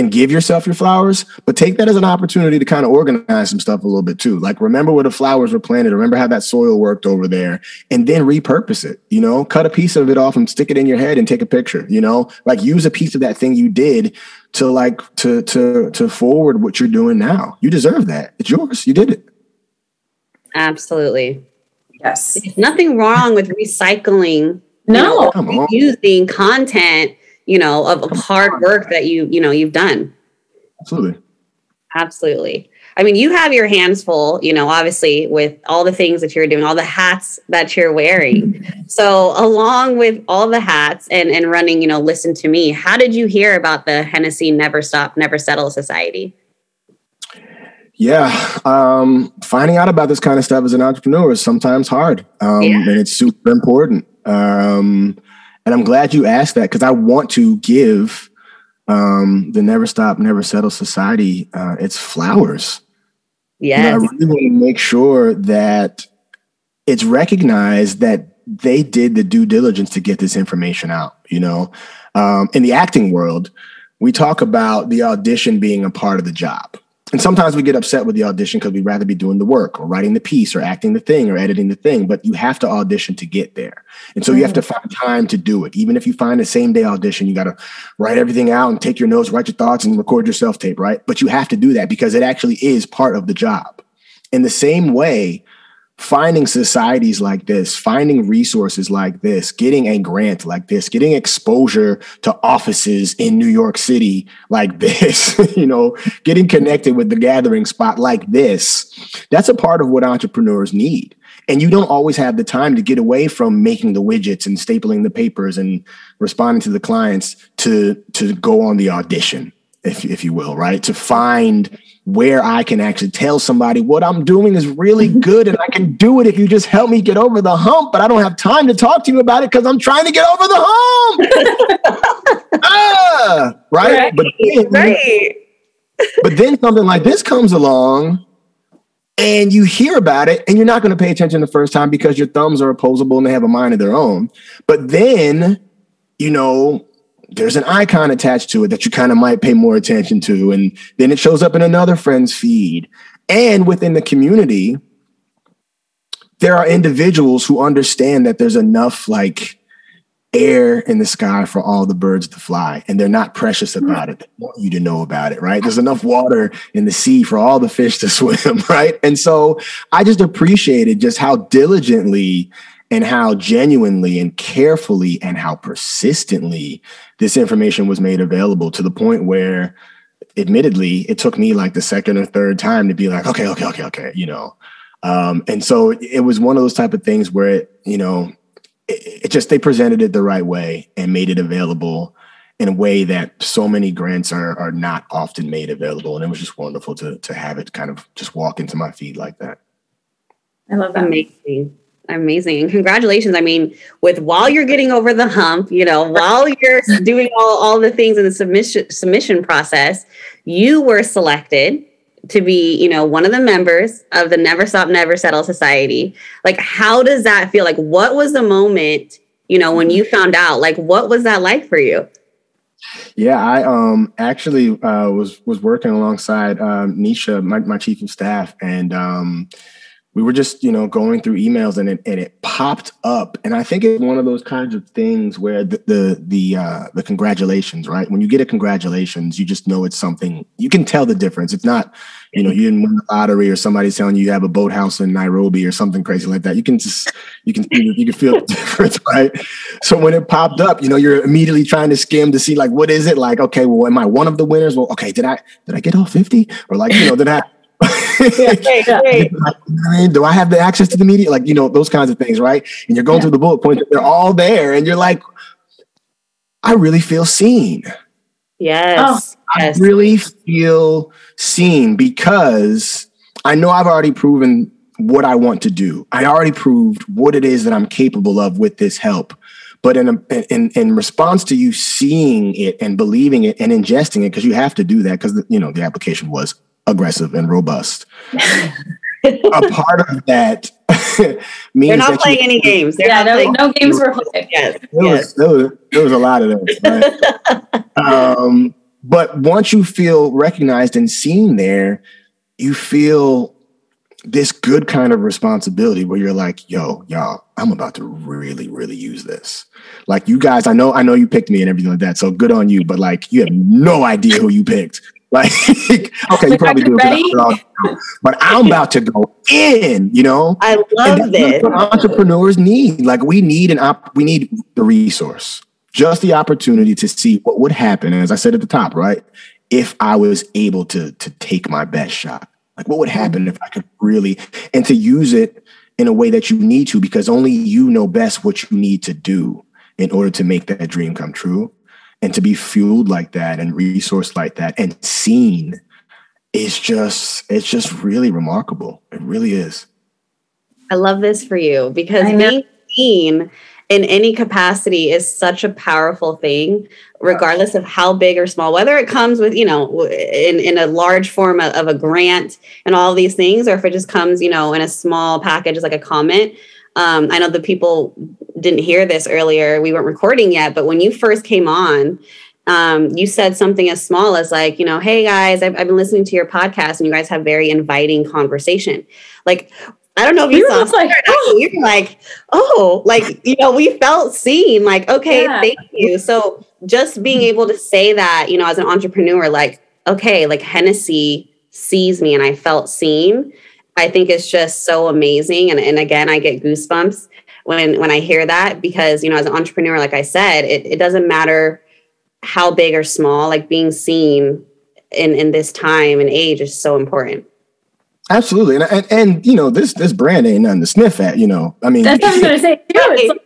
and give yourself your flowers, but take that as an opportunity to kind of organize some stuff a little bit too. Like remember where the flowers were planted, remember how that soil worked over there, and then repurpose it. You know, cut a piece of it off and stick it in your head and take a picture. You know, like use a piece of that thing you did to like to to to forward what you're doing now. You deserve that. It's yours. You did it. Absolutely. Yes. There's nothing wrong with recycling. No, you know, using content you know, of, of hard work that you, you know, you've done. Absolutely. Absolutely. I mean, you have your hands full, you know, obviously with all the things that you're doing, all the hats that you're wearing. So, along with all the hats and, and running, you know, listen to me, how did you hear about the Hennessy Never Stop, Never Settle Society? Yeah, um, finding out about this kind of stuff as an entrepreneur is sometimes hard, um, yeah. and it's super important. Um, and I'm glad you asked that because I want to give um, the Never Stop, Never Settle Society uh, its flowers. Yeah, you know, I really want to make sure that it's recognized that they did the due diligence to get this information out. You know, um, in the acting world, we talk about the audition being a part of the job. And sometimes we get upset with the audition because we'd rather be doing the work or writing the piece or acting the thing or editing the thing, but you have to audition to get there. And so mm-hmm. you have to mm-hmm. find time to do it. Even if you find a same day audition, you got to write everything out and take your notes, write your thoughts, and record your self tape, right? But you have to do that because it actually is part of the job. In the same way, finding societies like this, finding resources like this, getting a grant like this, getting exposure to offices in New York City like this, you know, getting connected with the gathering spot like this, that's a part of what entrepreneurs need. And you don't always have the time to get away from making the widgets and stapling the papers and responding to the clients to to go on the audition, if if you will, right? To find where I can actually tell somebody what I'm doing is really good and I can do it if you just help me get over the hump, but I don't have time to talk to you about it because I'm trying to get over the hump. ah, right? right? But, then, right. but then something like this comes along and you hear about it and you're not going to pay attention the first time because your thumbs are opposable and they have a mind of their own. But then, you know, there's an icon attached to it that you kind of might pay more attention to. And then it shows up in another friend's feed. And within the community, there are individuals who understand that there's enough like air in the sky for all the birds to fly and they're not precious hmm. about it. They want you to know about it, right? There's enough water in the sea for all the fish to swim, right? And so I just appreciated just how diligently and how genuinely and carefully and how persistently this information was made available to the point where admittedly it took me like the second or third time to be like okay okay okay okay you know? Um, and so it was one of those type of things where it, you know it, it just they presented it the right way and made it available in a way that so many grants are are not often made available. And it was just wonderful to to have it kind of just walk into my feed like that. I love that. Amazing amazing. And congratulations. I mean with while you're getting over the hump you know while you're doing all, all the things in the submission submission process you were selected to be you know one of the members of the never stop never settle society. Like how does that feel? Like what was the moment you know when you found out? Like what was that like for you? Yeah i um actually uh was was working alongside um nisha my, my chief of staff and um we were just you know going through emails and it, and it popped up. And i think it's one of those kinds of things where the the the, uh, the congratulations right? When you get a congratulations you just know it's something. You can tell the difference. It's not you know you didn't win the lottery or somebody's telling you you have a boathouse in nairobi or something crazy like that. You can just you can you can feel the difference right? So when it popped up you know you're immediately trying to skim to see like what is it? Like okay well am i one of the winners? Well okay did i did i get all 50 or like you know did i do I have the access to the media? Like, you know, those kinds of things, right? And you're going yeah. through the bullet points, they're all there, and you're like, I really feel seen. Yes. Oh, I really feel seen because I know I've already proven what I want to do. I already proved what it is that I'm capable of with this help. But in, a, in in response to you seeing it and believing it and ingesting it, because you have to do that, because you know the application was aggressive and robust. a part of that means they're not playing you, any games. They're yeah, no, no games were played. Yes, there, yes. Was, there, was, there was a lot of those. Right? um, but once you feel recognized and seen there, you feel this good kind of responsibility where you're like, yo, y'all, I'm about to really, really use this. Like you guys, I know, I know you picked me and everything like that. So good on you, but like you have no idea who you picked. Like, okay, you probably do it, but I'm about to go in. You know, I love this. entrepreneurs need like we need an op- we need the resource, just the opportunity to see what would happen. As I said at the top, right? If I was able to to take my best shot, like what would happen if I could really and to use it in a way that you need to, because only you know best what you need to do in order to make that dream come true and to be fueled like that and resourced like that and seen is just it's just really remarkable. It really is. I love this for you because being seen in any capacity is such a powerful thing regardless of how big or small whether it comes with you know in, in a large form of, of a grant and all these things or if it just comes you know in a small package as like a comment um, I know the people didn't hear this earlier. We weren't recording yet, but when you first came on, um, you said something as small as like, you know, hey guys, I've, I've, been listening to your podcast, and you guys have very inviting conversation. Like, I don't know if you saw like, oh. you were like, oh, like you know, we felt seen. Like, okay, yeah. thank you. So just being able to say that, you know, as an entrepreneur, like, okay, like Hennessy sees me, and I felt seen I think it's just so amazing. And, and again, I get goosebumps when when I hear that because, you know, as an entrepreneur, like I said, it, it doesn't matter how big or small, like being seen in, in this time and age is so important. Absolutely. And, and, and you know, this this brand ain't nothing to sniff at, you know. I mean That's what I was gonna say too.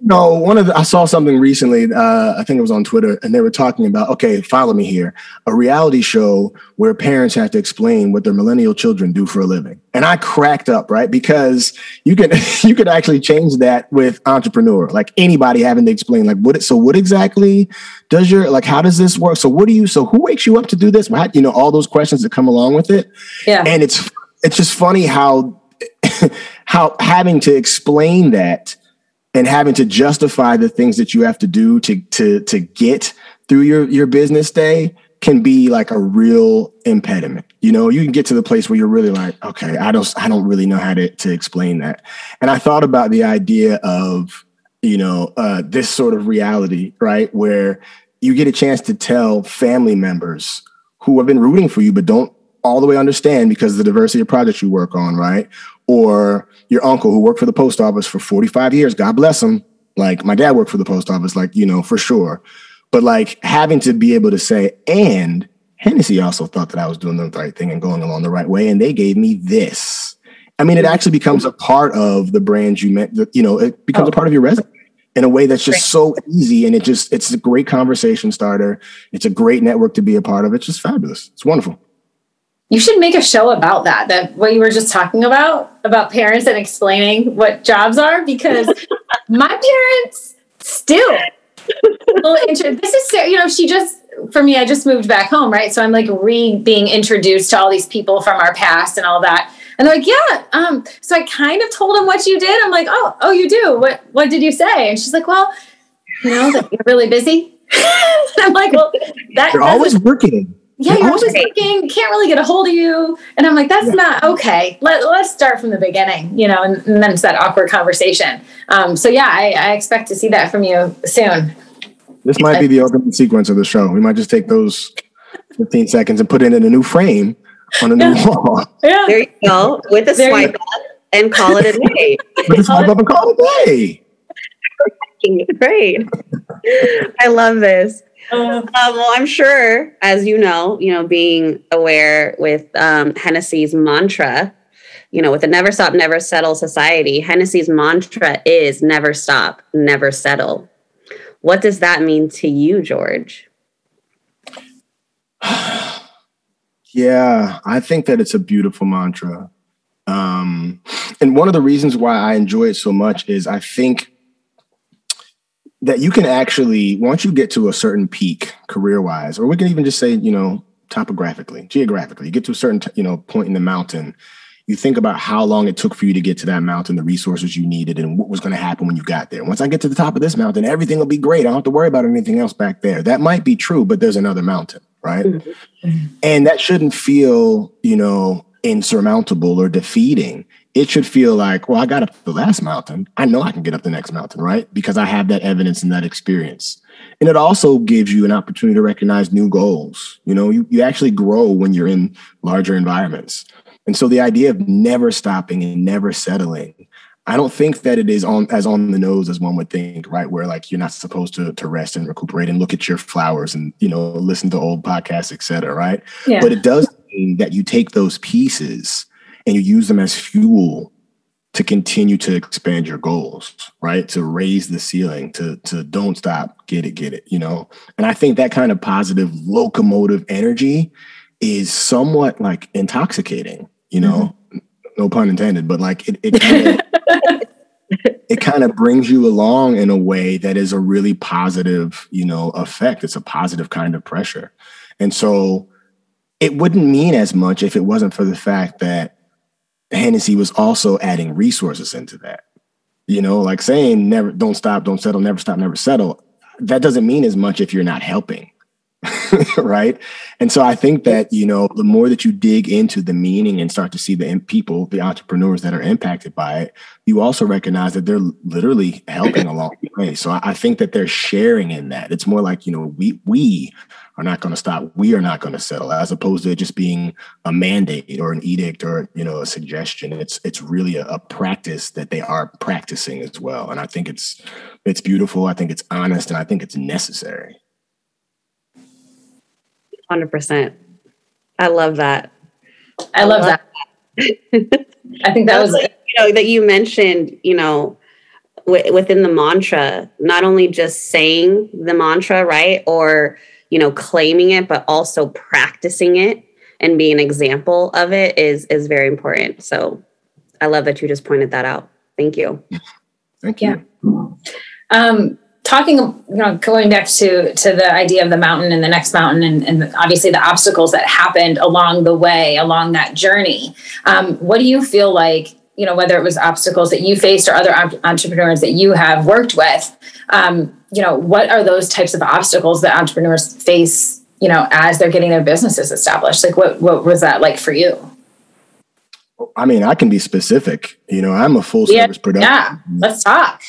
No, one of the, I saw something recently. Uh, I think it was on Twitter, and they were talking about okay, follow me here, a reality show where parents have to explain what their millennial children do for a living, and I cracked up right because you can you could actually change that with entrepreneur, like anybody having to explain like what so what exactly does your like how does this work? So what do you so who wakes you up to do this? How, you know all those questions that come along with it. Yeah, and it's it's just funny how how having to explain that and having to justify the things that you have to do to to to get through your your business day can be like a real impediment. You know, you can get to the place where you're really like, okay, I don't I don't really know how to to explain that. And I thought about the idea of you know, uh, this sort of reality, right? Where you get a chance to tell family members who have been rooting for you, but don't all the way understand because of the diversity of projects you work on, right? Or your uncle who worked for the post office for 45 years, God bless him. Like my dad worked for the post office, like, you know, for sure. But like having to be able to say, and Hennessy also thought that I was doing the right thing and going along the right way, and they gave me this. I mean, it actually becomes a part of the brand you meant, you know, it becomes oh. a part of your resume in a way that's just so easy and it just it's a great conversation starter it's a great network to be a part of it's just fabulous it's wonderful you should make a show about that that what you were just talking about about parents and explaining what jobs are because my parents still this is you know she just for me i just moved back home right? So i'm like re being introduced to all these people from our past and all that. And they're like yeah um so i kind of told them what you did. I'm like oh oh you do? What what did you say? And she's like well you know that you're really busy. I'm like well that you're always working yeah, you're always working, can't really get a hold of you. And I'm like, that's yeah. not okay. Let, let's start from the beginning, you know, and, and then it's that awkward conversation. Um, so yeah, I, I, expect to see that from you soon. This might be the opening sequence of the show. We might just take those 15 seconds and put it in a new frame on a new yeah. wall. Yeah. There you go. With a there swipe up and call it a day. With a swipe up and call it a day. Great. I love this. Uh, well, I'm sure, as you know, you know, being aware with um, Hennessy's mantra, you know, with the never stop, never settle society, Hennessy's mantra is never stop, never settle. What does that mean to you, George? yeah, I think that it's a beautiful mantra. Um, and one of the reasons why I enjoy it so much is I think that you can actually once you get to a certain peak career wise or we can even just say you know topographically geographically you get to a certain you know point in the mountain you think about how long it took for you to get to that mountain the resources you needed and what was going to happen when you got there. Once i get to the top of this mountain everything will be great. I don't have to worry about anything else back there. That might be true but there's another mountain right? Mm-hmm. and that shouldn't feel you know insurmountable or defeating it should feel like, well, I got up the last mountain. I know I can get up the next mountain, right? Because I have that evidence and that experience. And it also gives you an opportunity to recognize new goals. You know, you, you actually grow when you're in larger environments. And so the idea of never stopping and never settling, I don't think that it is on as on the nose as one would think, right? Where like you're not supposed to to rest and recuperate and look at your flowers and you know listen to old podcasts, et cetera, right? Yeah. But it does mean that you take those pieces and you use them as fuel to continue to expand your goals, right? To raise the ceiling, to to don't stop, get it, get it, you know. And I think that kind of positive locomotive energy is somewhat like intoxicating, you know. Mm-hmm. No pun intended, but like it it kind of it kind of brings you along in a way that is a really positive, you know, effect. It's a positive kind of pressure. And so it wouldn't mean as much if it wasn't for the fact that Hennessy was also adding resources into that. You know, like saying never don't stop, don't settle, never stop, never settle. That doesn't mean as much if you're not helping. right. And so I think that, you know, the more that you dig into the meaning and start to see the people, the entrepreneurs that are impacted by it, you also recognize that they're literally helping along the way. So I think that they're sharing in that. It's more like, you know, we we are not going to stop. We are not going to settle, as opposed to it just being a mandate or an edict or you know a suggestion. It's it's really a, a practice that they are practicing as well, and I think it's it's beautiful. I think it's honest, and I think it's necessary. Hundred percent. I love that. I love, I love that. that. I think that was you know that you mentioned. You know within the mantra, not only just saying the mantra, right? Or you know claiming it but also practicing it and being an example of it is is very important. So i love that you just pointed that out. Thank you. Thank you. Yeah. um, talking you know going back to to the idea of the mountain and the next mountain and, and obviously the obstacles that happened along the way along that journey um, what do you feel like you know whether it was obstacles that you faced or other entrepreneurs that you have worked with um, you know what are those types of obstacles that entrepreneurs face you know as they're getting their businesses established like what what was that like for you I mean, I can be specific. You know, I'm a full Yeah, service production. Yeah, let's talk.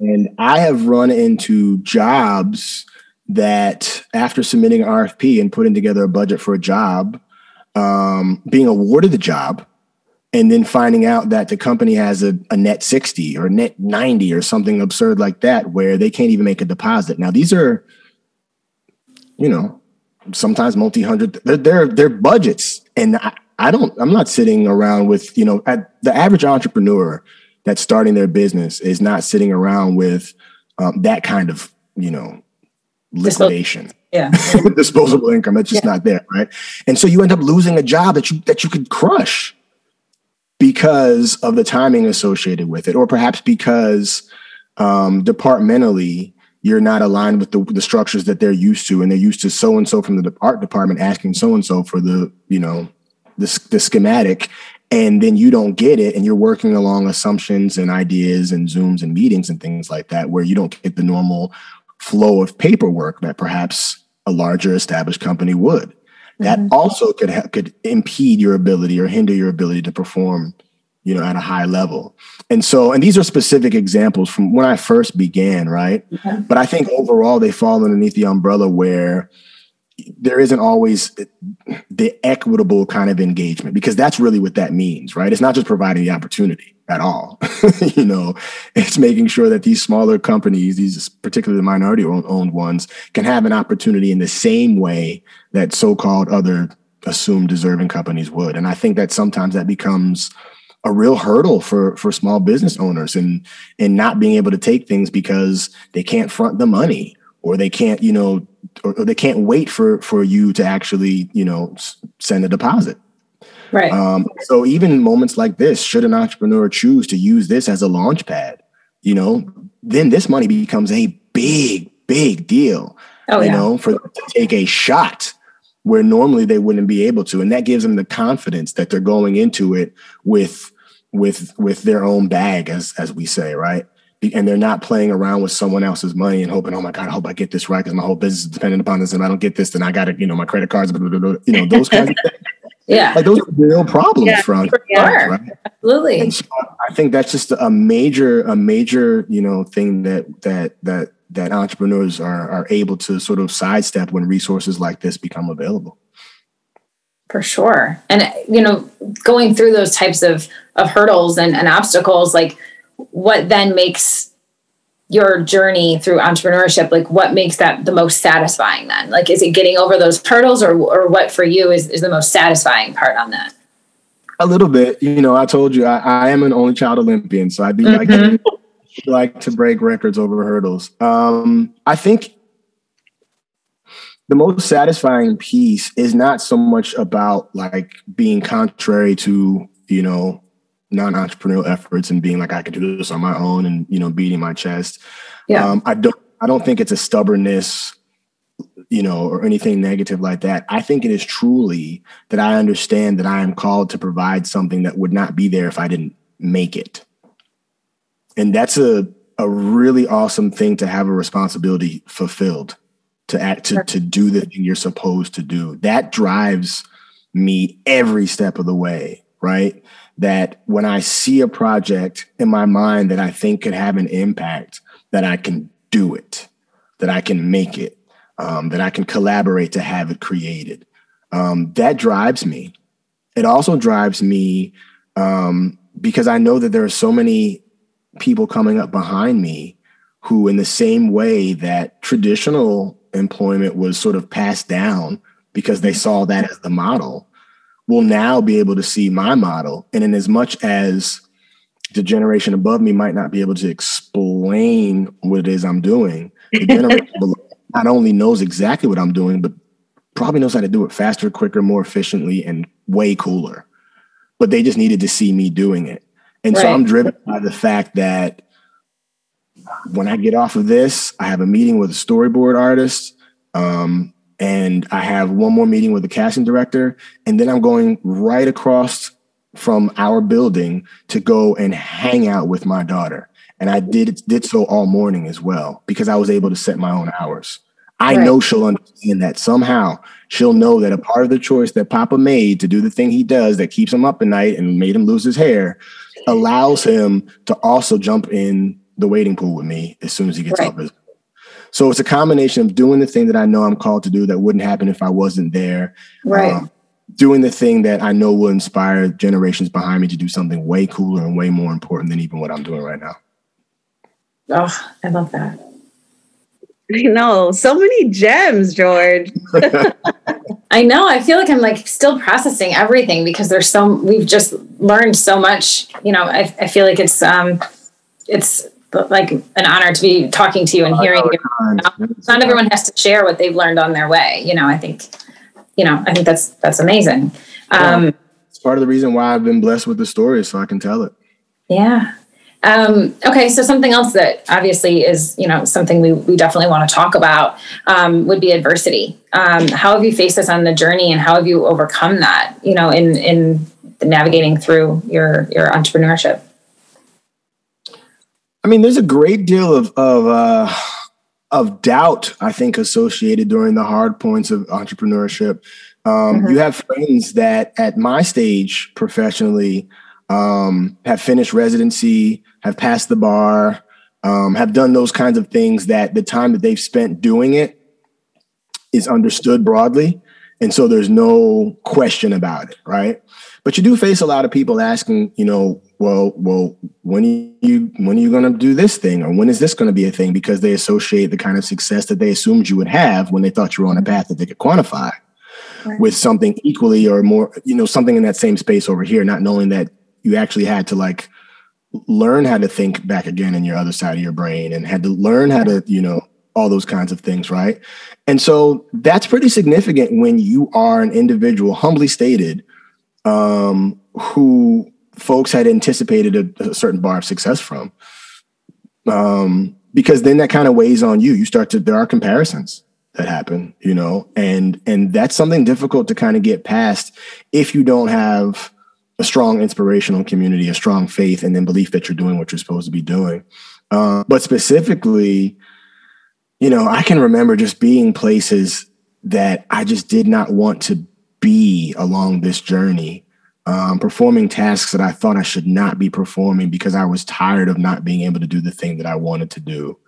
And I have run into jobs that after submitting an RFP and putting together a budget for a job, um, being awarded the job, and then finding out that the company has a, a net 60 or net 90 or something absurd like that, where they can't even make a deposit. Now, these are, you know, sometimes multi-hundred, they're, they're, they're budgets. And I, I don't, I'm not sitting around with, you know, at the average entrepreneur that's starting their business is not sitting around with um, that kind of, you know, liquidation. Yeah. disposable income that's just Yeah. not there right and so you end up losing a job that you that you could crush because of the timing associated with it or perhaps because um, departmentally you're not aligned with the, the structures that they're used to and they're used to so and so from the art department asking so and so for the you know the, the schematic and then you don't get it and you're working along assumptions and ideas and zooms and meetings and things like that where you don't get the normal flow of paperwork that perhaps a larger established company would. That Mhm. also could ha- could impede your ability or hinder your ability to perform, you know, at a high level. And so, and these are specific examples from when I first began, right? But I think overall they fall underneath the umbrella where there isn't always the equitable kind of engagement because that's really what that means, right? It's not just providing the opportunity at all. you know, it's making sure that these smaller companies, these particularly the minority owned ones, can have an opportunity in the same way that so-called other assumed deserving companies would. And I think that sometimes that becomes a real hurdle for for small business owners and and not being able to take things because they can't front the money or they can't, you know, or, or they can't wait for for you to actually, you know, send a deposit. Right. Um, so even moments like this, should an entrepreneur choose to use this as a launch pad, you know, then this money becomes a big, big deal. oh you yeah. know, for them to take a shot where normally they wouldn't be able to, and that gives them the confidence that they're going into it with with with their own bag, as as we say, right? And they're not playing around with someone else's money and hoping, oh my god, I hope I get this right because my whole business is dependent upon this, and if I don't get this, then I got to, you know, my credit cards, blah, blah, blah, you know, those kinds of things. Yeah. Like those are real problems Yeah, for for sure. right? Absolutely. So I think that's just a major, a major, you know, thing that that that that entrepreneurs are are able to sort of sidestep when resources like this become available. For sure. And you know, going through those types of of hurdles and, and obstacles, like what then makes your journey through entrepreneurship, like what makes that the most satisfying then? Like is it getting over those hurdles or or what for you is, is the most satisfying part on that? A little bit, you know. I told you I, I am an only child Olympian, so I do like like to break records over hurdles. Um, I think the most satisfying piece is not so much about like being contrary to you know non-entrepreneurial efforts and being like I can do this on my own and you know beating my chest. Yeah. Um, I don't I don't think it's a stubbornness, you know, or anything negative like that. I think it is truly that I understand that I am called to provide something that would not be there if I didn't make it. And that's a a really awesome thing to have a responsibility fulfilled to act to, to do the thing you're supposed to do. That drives me every step of the way, right? That when I see a project in my mind that I think could have an impact, that I can do it, that I can make it, um, that I can collaborate to have it created. Um, that drives me. It also drives me um, because I know that there are so many people coming up behind me who, in the same way that traditional employment was sort of passed down because they saw that as the model, will now be able to see my model. And in as much as the generation above me might not be able to explain what it is I'm doing, the generation below not only knows exactly what I'm doing, but probably knows how to do it faster, quicker, more efficiently, and way cooler. But they just needed to see me doing it. And so I'm driven by the fact that when I get off of this, I have a meeting with a storyboard artist. Um, and I have one more meeting with the casting director. And then I'm going right across from our building to go and hang out with my daughter. And I did did so all morning as well because I was able to set my own hours. I right. know she'll understand that somehow. She'll know that a part of the choice that Papa made to do the thing he does that keeps him up at night and made him lose his hair allows him to also jump in the waiting pool with me as soon as he gets right. off his. So it's a combination of doing the thing that I know I'm called to do that wouldn't happen if I wasn't there. Right. Um, doing the thing that I know will inspire generations behind me to do something way cooler and way more important than even what I'm doing right now. Oh, I love that. I know so many gems, George. I know. I feel like I'm like still processing everything because there's so we've just learned so much. You know, I, I feel like it's um it's like an honor to be talking to you and hearing you. Not everyone has to share what they've learned on their way. You know, I think you know, I think that's that's amazing. Um, it's part of the reason why I've been blessed with the story, so I can tell it. Yeah. Um, okay, so something else that obviously is, you know, something we, we definitely want to talk about um, would be adversity. Um, how have you faced this on the journey, and how have you overcome that? You know, in in navigating through your your entrepreneurship. I mean, there's a great deal of of uh, of doubt, I think, associated during the hard points of entrepreneurship. Um, mm-hmm. You have friends that, at my stage professionally, um, have finished residency, have passed the bar, um, have done those kinds of things that the time that they've spent doing it is understood broadly. And so there's no question about it, right? But you do face a lot of people asking, you know, well, well, when are you when are you going to do this thing, or when is this going to be a thing? Because they associate the kind of success that they assumed you would have when they thought you were on a path that they could quantify, right. with something equally or more, you know, something in that same space over here, not knowing that you actually had to like learn how to think back again in your other side of your brain and had to learn how to, you know, all those kinds of things, right? And so that's pretty significant when you are an individual, humbly stated, um, who folks had anticipated a, a, certain bar of success from. Um, because then that kind of weighs on you. You start to there are comparisons that happen, you know, and and that's something difficult to kind of get past if you don't have a strong inspirational community, a strong faith, and then belief that you're doing what you're supposed to be doing. Uh, but specifically, you know, I can remember just being places that I just did not want to be along this journey, um, performing tasks that I thought I should not be performing because I was tired of not being able to do the thing that I wanted to do.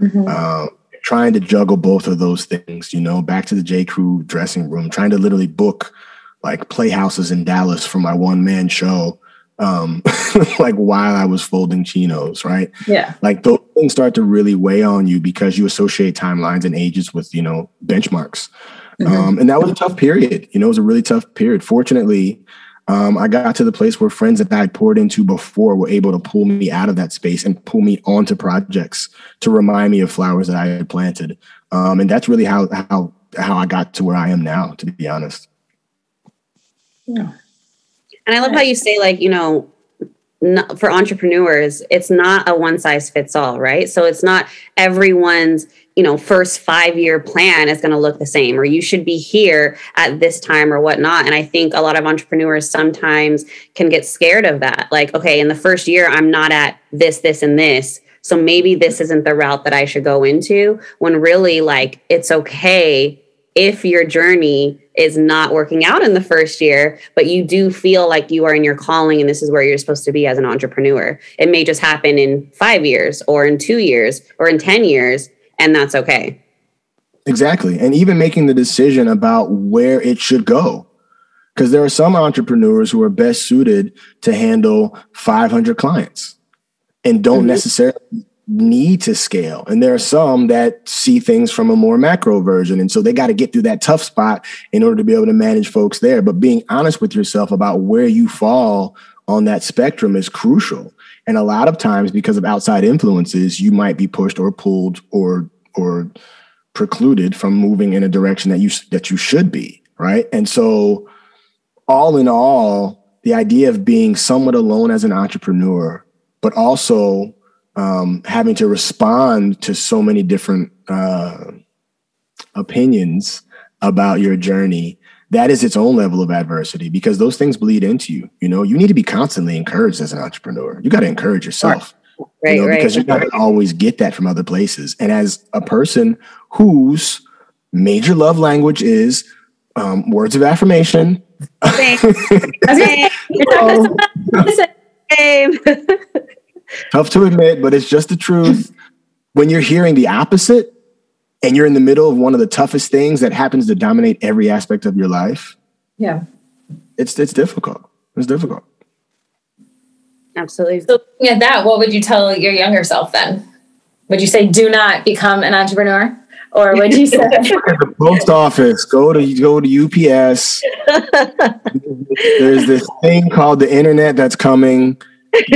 Mm-hmm. Um, trying to juggle both of those things, you know, back to the J. Crew dressing room, trying to literally book like playhouses in Dallas for my one man show. Um, like while I was folding chinos, right? Yeah. Like those things start to really weigh on you because you associate timelines and ages with, you know, benchmarks. Mm-hmm. Um, and that was a tough period. You know, it was a really tough period. Fortunately, um, I got to the place where friends that I had poured into before were able to pull me out of that space and pull me onto projects to remind me of flowers that I had planted. Um, and that's really how how how I got to where I am now, to be honest. Yeah. And I love how you say, like, you know, for entrepreneurs, it's not a one size fits all, right? So it's not everyone's, you know, first five year plan is going to look the same, or you should be here at this time or whatnot. And I think a lot of entrepreneurs sometimes can get scared of that. Like, okay, in the first year, I'm not at this, this, and this. So maybe this isn't the route that I should go into when really, like, it's okay if your journey is not working out in the first year, but you do feel like you are in your calling and this is where you're supposed to be as an entrepreneur. It may just happen in five years or in two years or in 10 years, and that's okay. Exactly. And even making the decision about where it should go. Because there are some entrepreneurs who are best suited to handle 500 clients and don't mm-hmm. necessarily need to scale. And there are some that see things from a more macro version. And so they got to get through that tough spot in order to be able to manage folks there. But being honest with yourself about where you fall on that spectrum is crucial. And a lot of times, because of outside influences, you might be pushed or pulled or or precluded from moving in a direction that you that you should be, right? And so all in all, the idea of being somewhat alone as an entrepreneur, but also um, having to respond to so many different uh, opinions about your journey that is its own level of adversity because those things bleed into you you know? You need to be constantly encouraged as an entrepreneur. You got to encourage yourself right, you know, right, because you're not going to always get that from other places and as a person whose major love language is um, words of affirmation. Tough to admit, but it's just the truth. When you're hearing the opposite and you're in the middle of one of the toughest things that happens to dominate every aspect of your life, yeah, it's it's difficult. It's difficult. Absolutely. So looking at that, what would you tell your younger self then? Would you say do not become an entrepreneur? Or would you say go to the post office, go to go to UPS. There's this thing called the internet that's coming.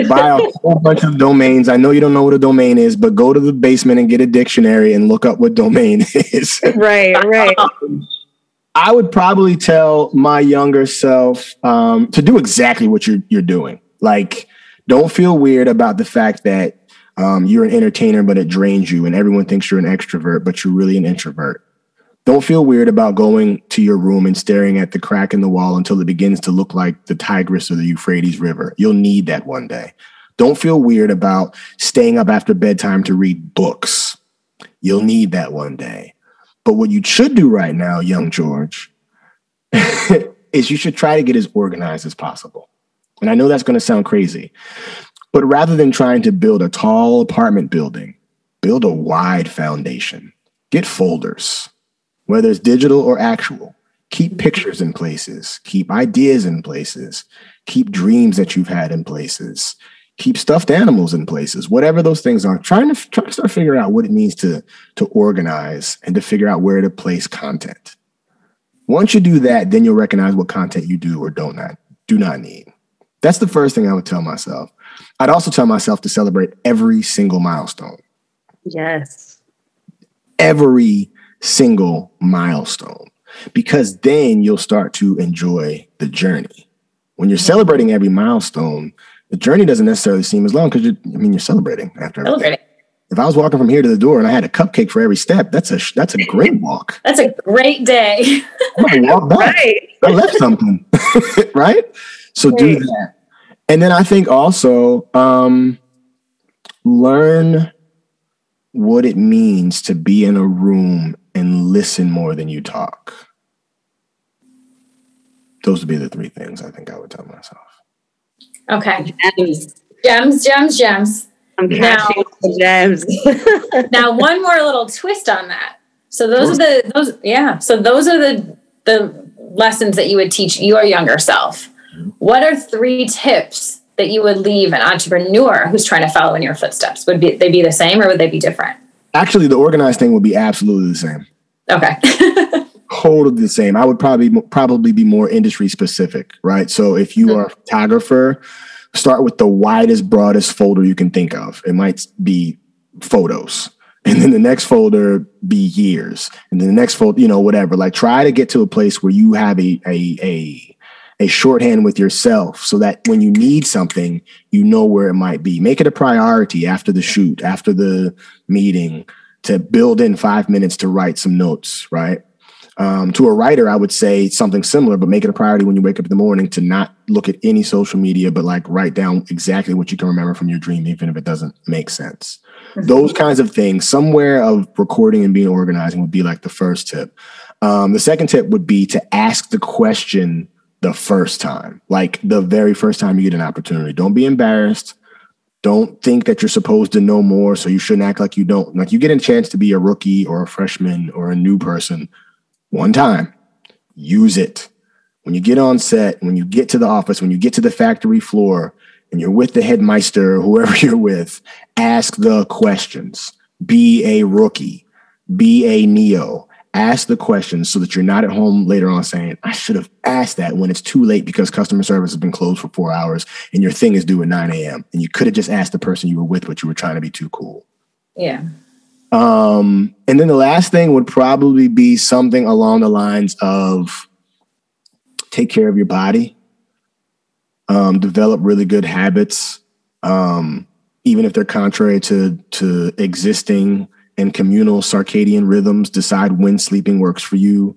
Buy a whole bunch of domains. I know you don't know what a domain is, but go to the basement and get a dictionary and look up what domain is. Right, right. I would probably tell my younger self um, to do exactly what you're you're doing. Like, don't feel weird about the fact that um, you're an entertainer, but it drains you, and everyone thinks you're an extrovert, but you're really an introvert. Don't feel weird about going to your room and staring at the crack in the wall until it begins to look like the Tigris or the Euphrates River. You'll need that one day. Don't feel weird about staying up after bedtime to read books. You'll need that one day. But what you should do right now, young George, is you should try to get as organized as possible. And I know that's going to sound crazy, but rather than trying to build a tall apartment building, build a wide foundation. Get folders, whether it's digital or actual. Keep pictures in places, keep ideas in places, keep dreams that you've had in places, keep stuffed animals in places, whatever those things are. Trying to try to start figuring out what it means to, to organize and to figure out where to place content. Once you do that, then you'll recognize what content you do or don't not do not need. That's the first thing I would tell myself. I'd also tell myself to celebrate every single milestone. Yes. Every single milestone, because then you'll start to enjoy the journey. When you're celebrating every milestone, the journey doesn't necessarily seem as long because you I mean, you're celebrating after everything. Celebrating. If I was walking from here to the door and I had a cupcake for every step, that's a that's a great walk. That's a great day. I'm gonna walk back. Right. I left something, right? So do that. And then I think also um, learn what it means to be in a room and listen more than you talk. Those would be the three things I think I would tell myself. Okay. Gems, gems, gems, gems. I'm catching now, gems. now, one more little twist on that. So those are the those yeah. So those are the the lessons that you would teach your younger self. What are three tips that you would leave an entrepreneur who's trying to follow in your footsteps? Would be, they be the same or would they be different? Actually, the organized thing would be absolutely the same. Okay. totally the same. I would probably probably be more industry specific, right? So if you mm-hmm. are a photographer, start with the widest, broadest folder you can think of. It might be photos. And then the next folder be years. And then the next folder, you know, whatever. Like try to get to a place where you have a a a a shorthand with yourself so that when you need something, you know where it might be. Make it a priority after the shoot, after the meeting, to build in five minutes to write some notes, right? Um, to a writer, I would say something similar, but make it a priority when you wake up in the morning to not look at any social media, but like write down exactly what you can remember from your dream, even if it doesn't make sense. Mm-hmm. Those kinds of things, somewhere of recording and being organizing would be like the first tip. Um, the second tip would be to ask the question the first time, like the very first time you get an opportunity. Don't be embarrassed. Don't think that you're supposed to know more, so you shouldn't act like you don't. Like you get a chance to be a rookie or a freshman or a new person one time. Use it. When you get on set, when you get to the office, when you get to the factory floor, and you're with the headmeister whoever you're with, ask the questions. Be a rookie. Be a neo ask the questions so that you're not at home later on saying, I should have asked that when it's too late because customer service has been closed for four hours and your thing is due at 9 a.m. And you could have just asked the person you were with, but you were trying to be too cool. Yeah. Um, and then the last thing would probably be something along the lines of take care of your body, um, develop really good habits, um, even if they're contrary to to existing and communal circadian rhythms, decide when sleeping works for you,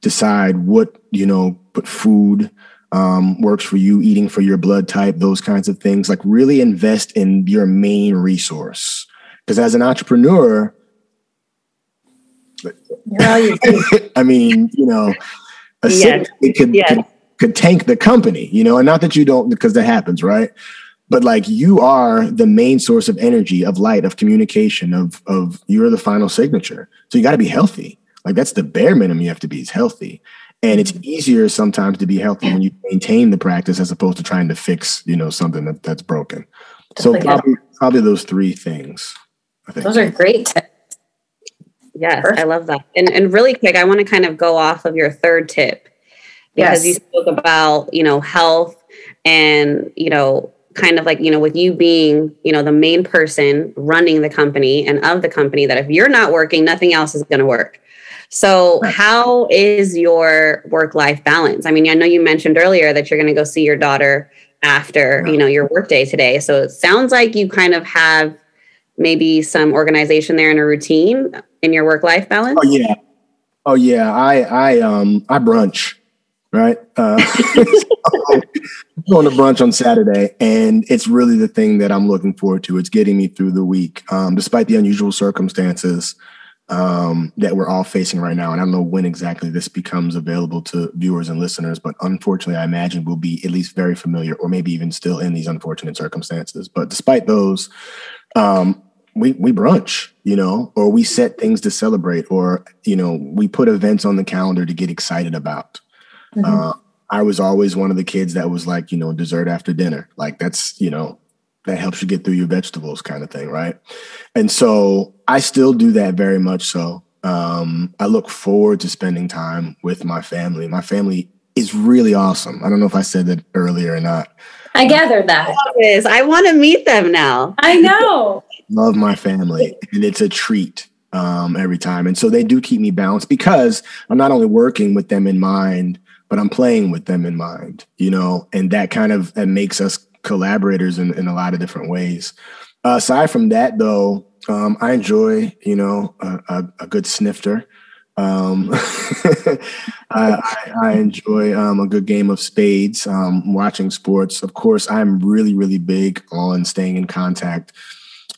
decide what, you know, put food um, works for you, eating for your blood type, those kinds of things. Like really invest in your main resource. Because as an entrepreneur, I mean, you know, a yes. it could, yes. could could tank the company, you know, and not that you don't because that happens, right? But like you are the main source of energy, of light, of communication, of of you're the final signature. So you got to be healthy. Like that's the bare minimum you have to be is healthy. And it's mm-hmm. easier sometimes to be healthy when you maintain the practice as opposed to trying to fix, you know, something that, that's broken. So probably, probably those three things. Those are great tips. Yes, Perfect. I love that. And and really quick, I want to kind of go off of your third tip because yes. you spoke about, you know, health and, you know, kind of like, you know, with you being, you know, the main person running the company and of the company that if you're not working, nothing else is going to work. So, how is your work life balance? I mean, I know you mentioned earlier that you're going to go see your daughter after, you know, your workday today. So, it sounds like you kind of have maybe some organization there and a routine in your work life balance. Oh yeah. Oh yeah. I I um I brunch, right? Uh going to brunch on Saturday, and it's really the thing that I'm looking forward to. It's getting me through the week, um, despite the unusual circumstances um, that we're all facing right now. And I don't know when exactly this becomes available to viewers and listeners, but unfortunately, I imagine we'll be at least very familiar, or maybe even still in these unfortunate circumstances. But despite those, um, we we brunch, you know, or we set things to celebrate, or you know, we put events on the calendar to get excited about. Mm-hmm. Uh, I was always one of the kids that was like, you know, dessert after dinner. Like that's, you know, that helps you get through your vegetables kind of thing, right? And so I still do that very much so. Um, I look forward to spending time with my family. My family is really awesome. I don't know if I said that earlier or not. I gathered that. I want to meet them now. I know. Love my family, and it's a treat um, every time. And so they do keep me balanced because I'm not only working with them in mind, but I'm playing with them in mind, you know, and that kind of that makes us collaborators in, in a lot of different ways. Uh, aside from that, though, um, I enjoy, you know, a, a, a good snifter. Um, I, I, enjoy um, a good game of spades, um, watching sports. Of course, I'm really, really big on staying in contact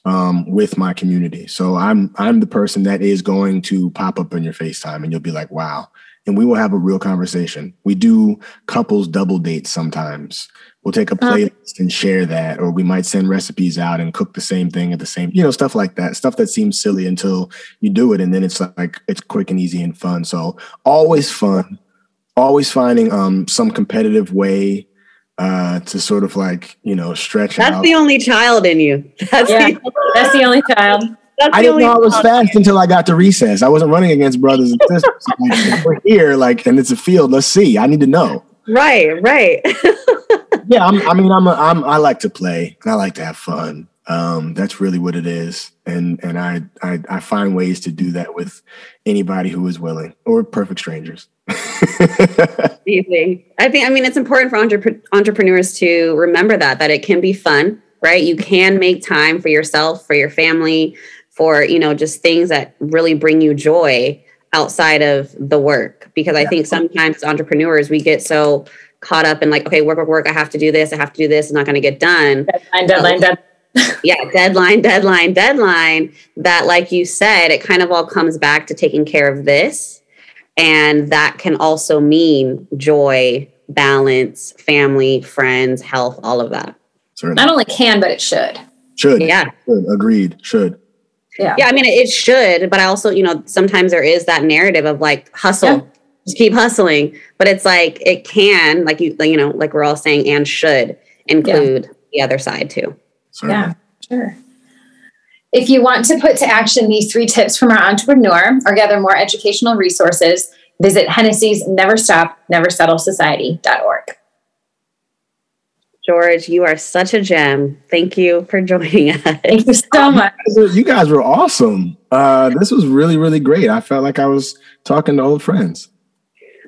um, with my community. So I'm I'm the person that is going to pop up in your FaceTime, and you'll be like, "Wow!" And we will have a real conversation. We do couples double dates sometimes we'll take a playlist and share that or we might send recipes out and cook the same thing at the same you know stuff like that stuff that seems silly until you do it and then it's like it's quick and easy and fun so always fun always finding um some competitive way uh to sort of like you know stretch out. that's out. the only child in you that's yeah, the that's the only child that's I didn't know I was fast until I got to recess. I wasn't running against brothers and sisters. like, we're here, like, and it's a field. Let's see. I need to know. Right, right. yeah, I'm, i mean, I'm, a, I'm, I like to play. I like to have fun. Um, that's really what it is, and and I, I I find ways to do that with anybody who is willing, or perfect strangers. Easy. I think. I mean, it's important for entre- entrepreneurs to remember that that it can be fun, right? You can make time for yourself, for your family, for you know, just things that really bring you joy outside of the work. Because I think sometimes entrepreneurs we get so caught up in like, okay, work, work, work. I have to do this. I have to do this. It's not going to get done. Deadline, deadline, deadline. yeah, deadline, deadline, deadline. That, like you said, it kind of all comes back to taking care of this. And that can also mean joy, balance, family, friends, health, all of that. Certainly. Not only can, but it should. Should. Yeah. Should. Agreed. Should. Yeah. Yeah. I mean, it should, but I also, you know, sometimes there is that narrative of like hustle. Yeah just keep hustling. But it's like it can, like you, you know, like we're all saying, and should include yeah. the other side too. Yeah, sure. If you want to put to action these three tips from our entrepreneur or gather more educational resources, visit Hennessy's Never Stop, Never Settle Society.org. George, you are such a gem. Thank you for joining us. Thank you so much. You guys were awesome. Uh, this was really, really great. I felt like I was talking to old friends.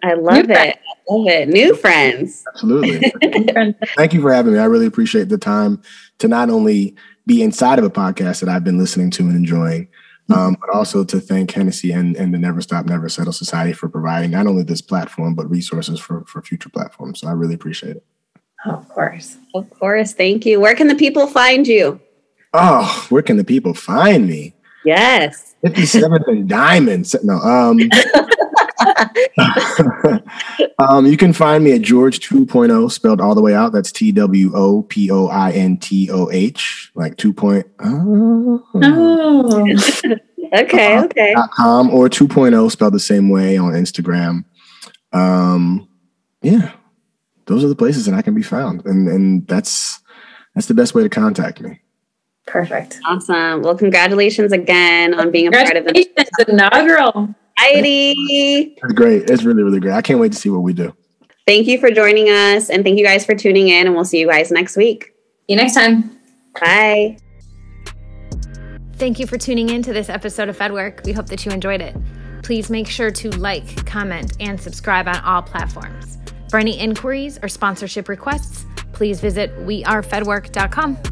I love New it. Friends. I love it. New friends. Absolutely. Thank you for having me. I really appreciate the time to not only be inside of a podcast that I've been listening to and enjoying, um, but also to thank Hennessy and, and the Never Stop, Never Settle Society for providing not only this platform, but resources for, for future platforms. So I really appreciate it. Oh, of course. Of course. Thank you. Where can the people find you? Oh, where can the people find me? Yes. 57th and Diamonds. No. Um, um, you can find me at George 2.0, spelled all the way out. That's T W O P O I N T O H, like 2.0. Oh. Okay. Uh-huh. Okay. com or 2.0 spelled the same way on Instagram. Um, yeah, those are the places that I can be found, and and that's that's the best way to contact me. Perfect. Awesome. Well, congratulations again on being a part of the inaugural. society. It's great. It's really really great. I can't wait to see what we do. Thank you for joining us, and thank you guys for tuning in. And we'll see you guys next week. See you next time. Bye. Thank you for tuning in to this episode of FedWork. We hope that you enjoyed it. Please make sure to like, comment, and subscribe on all platforms. For any inquiries or sponsorship requests, please visit wearefedwork.com.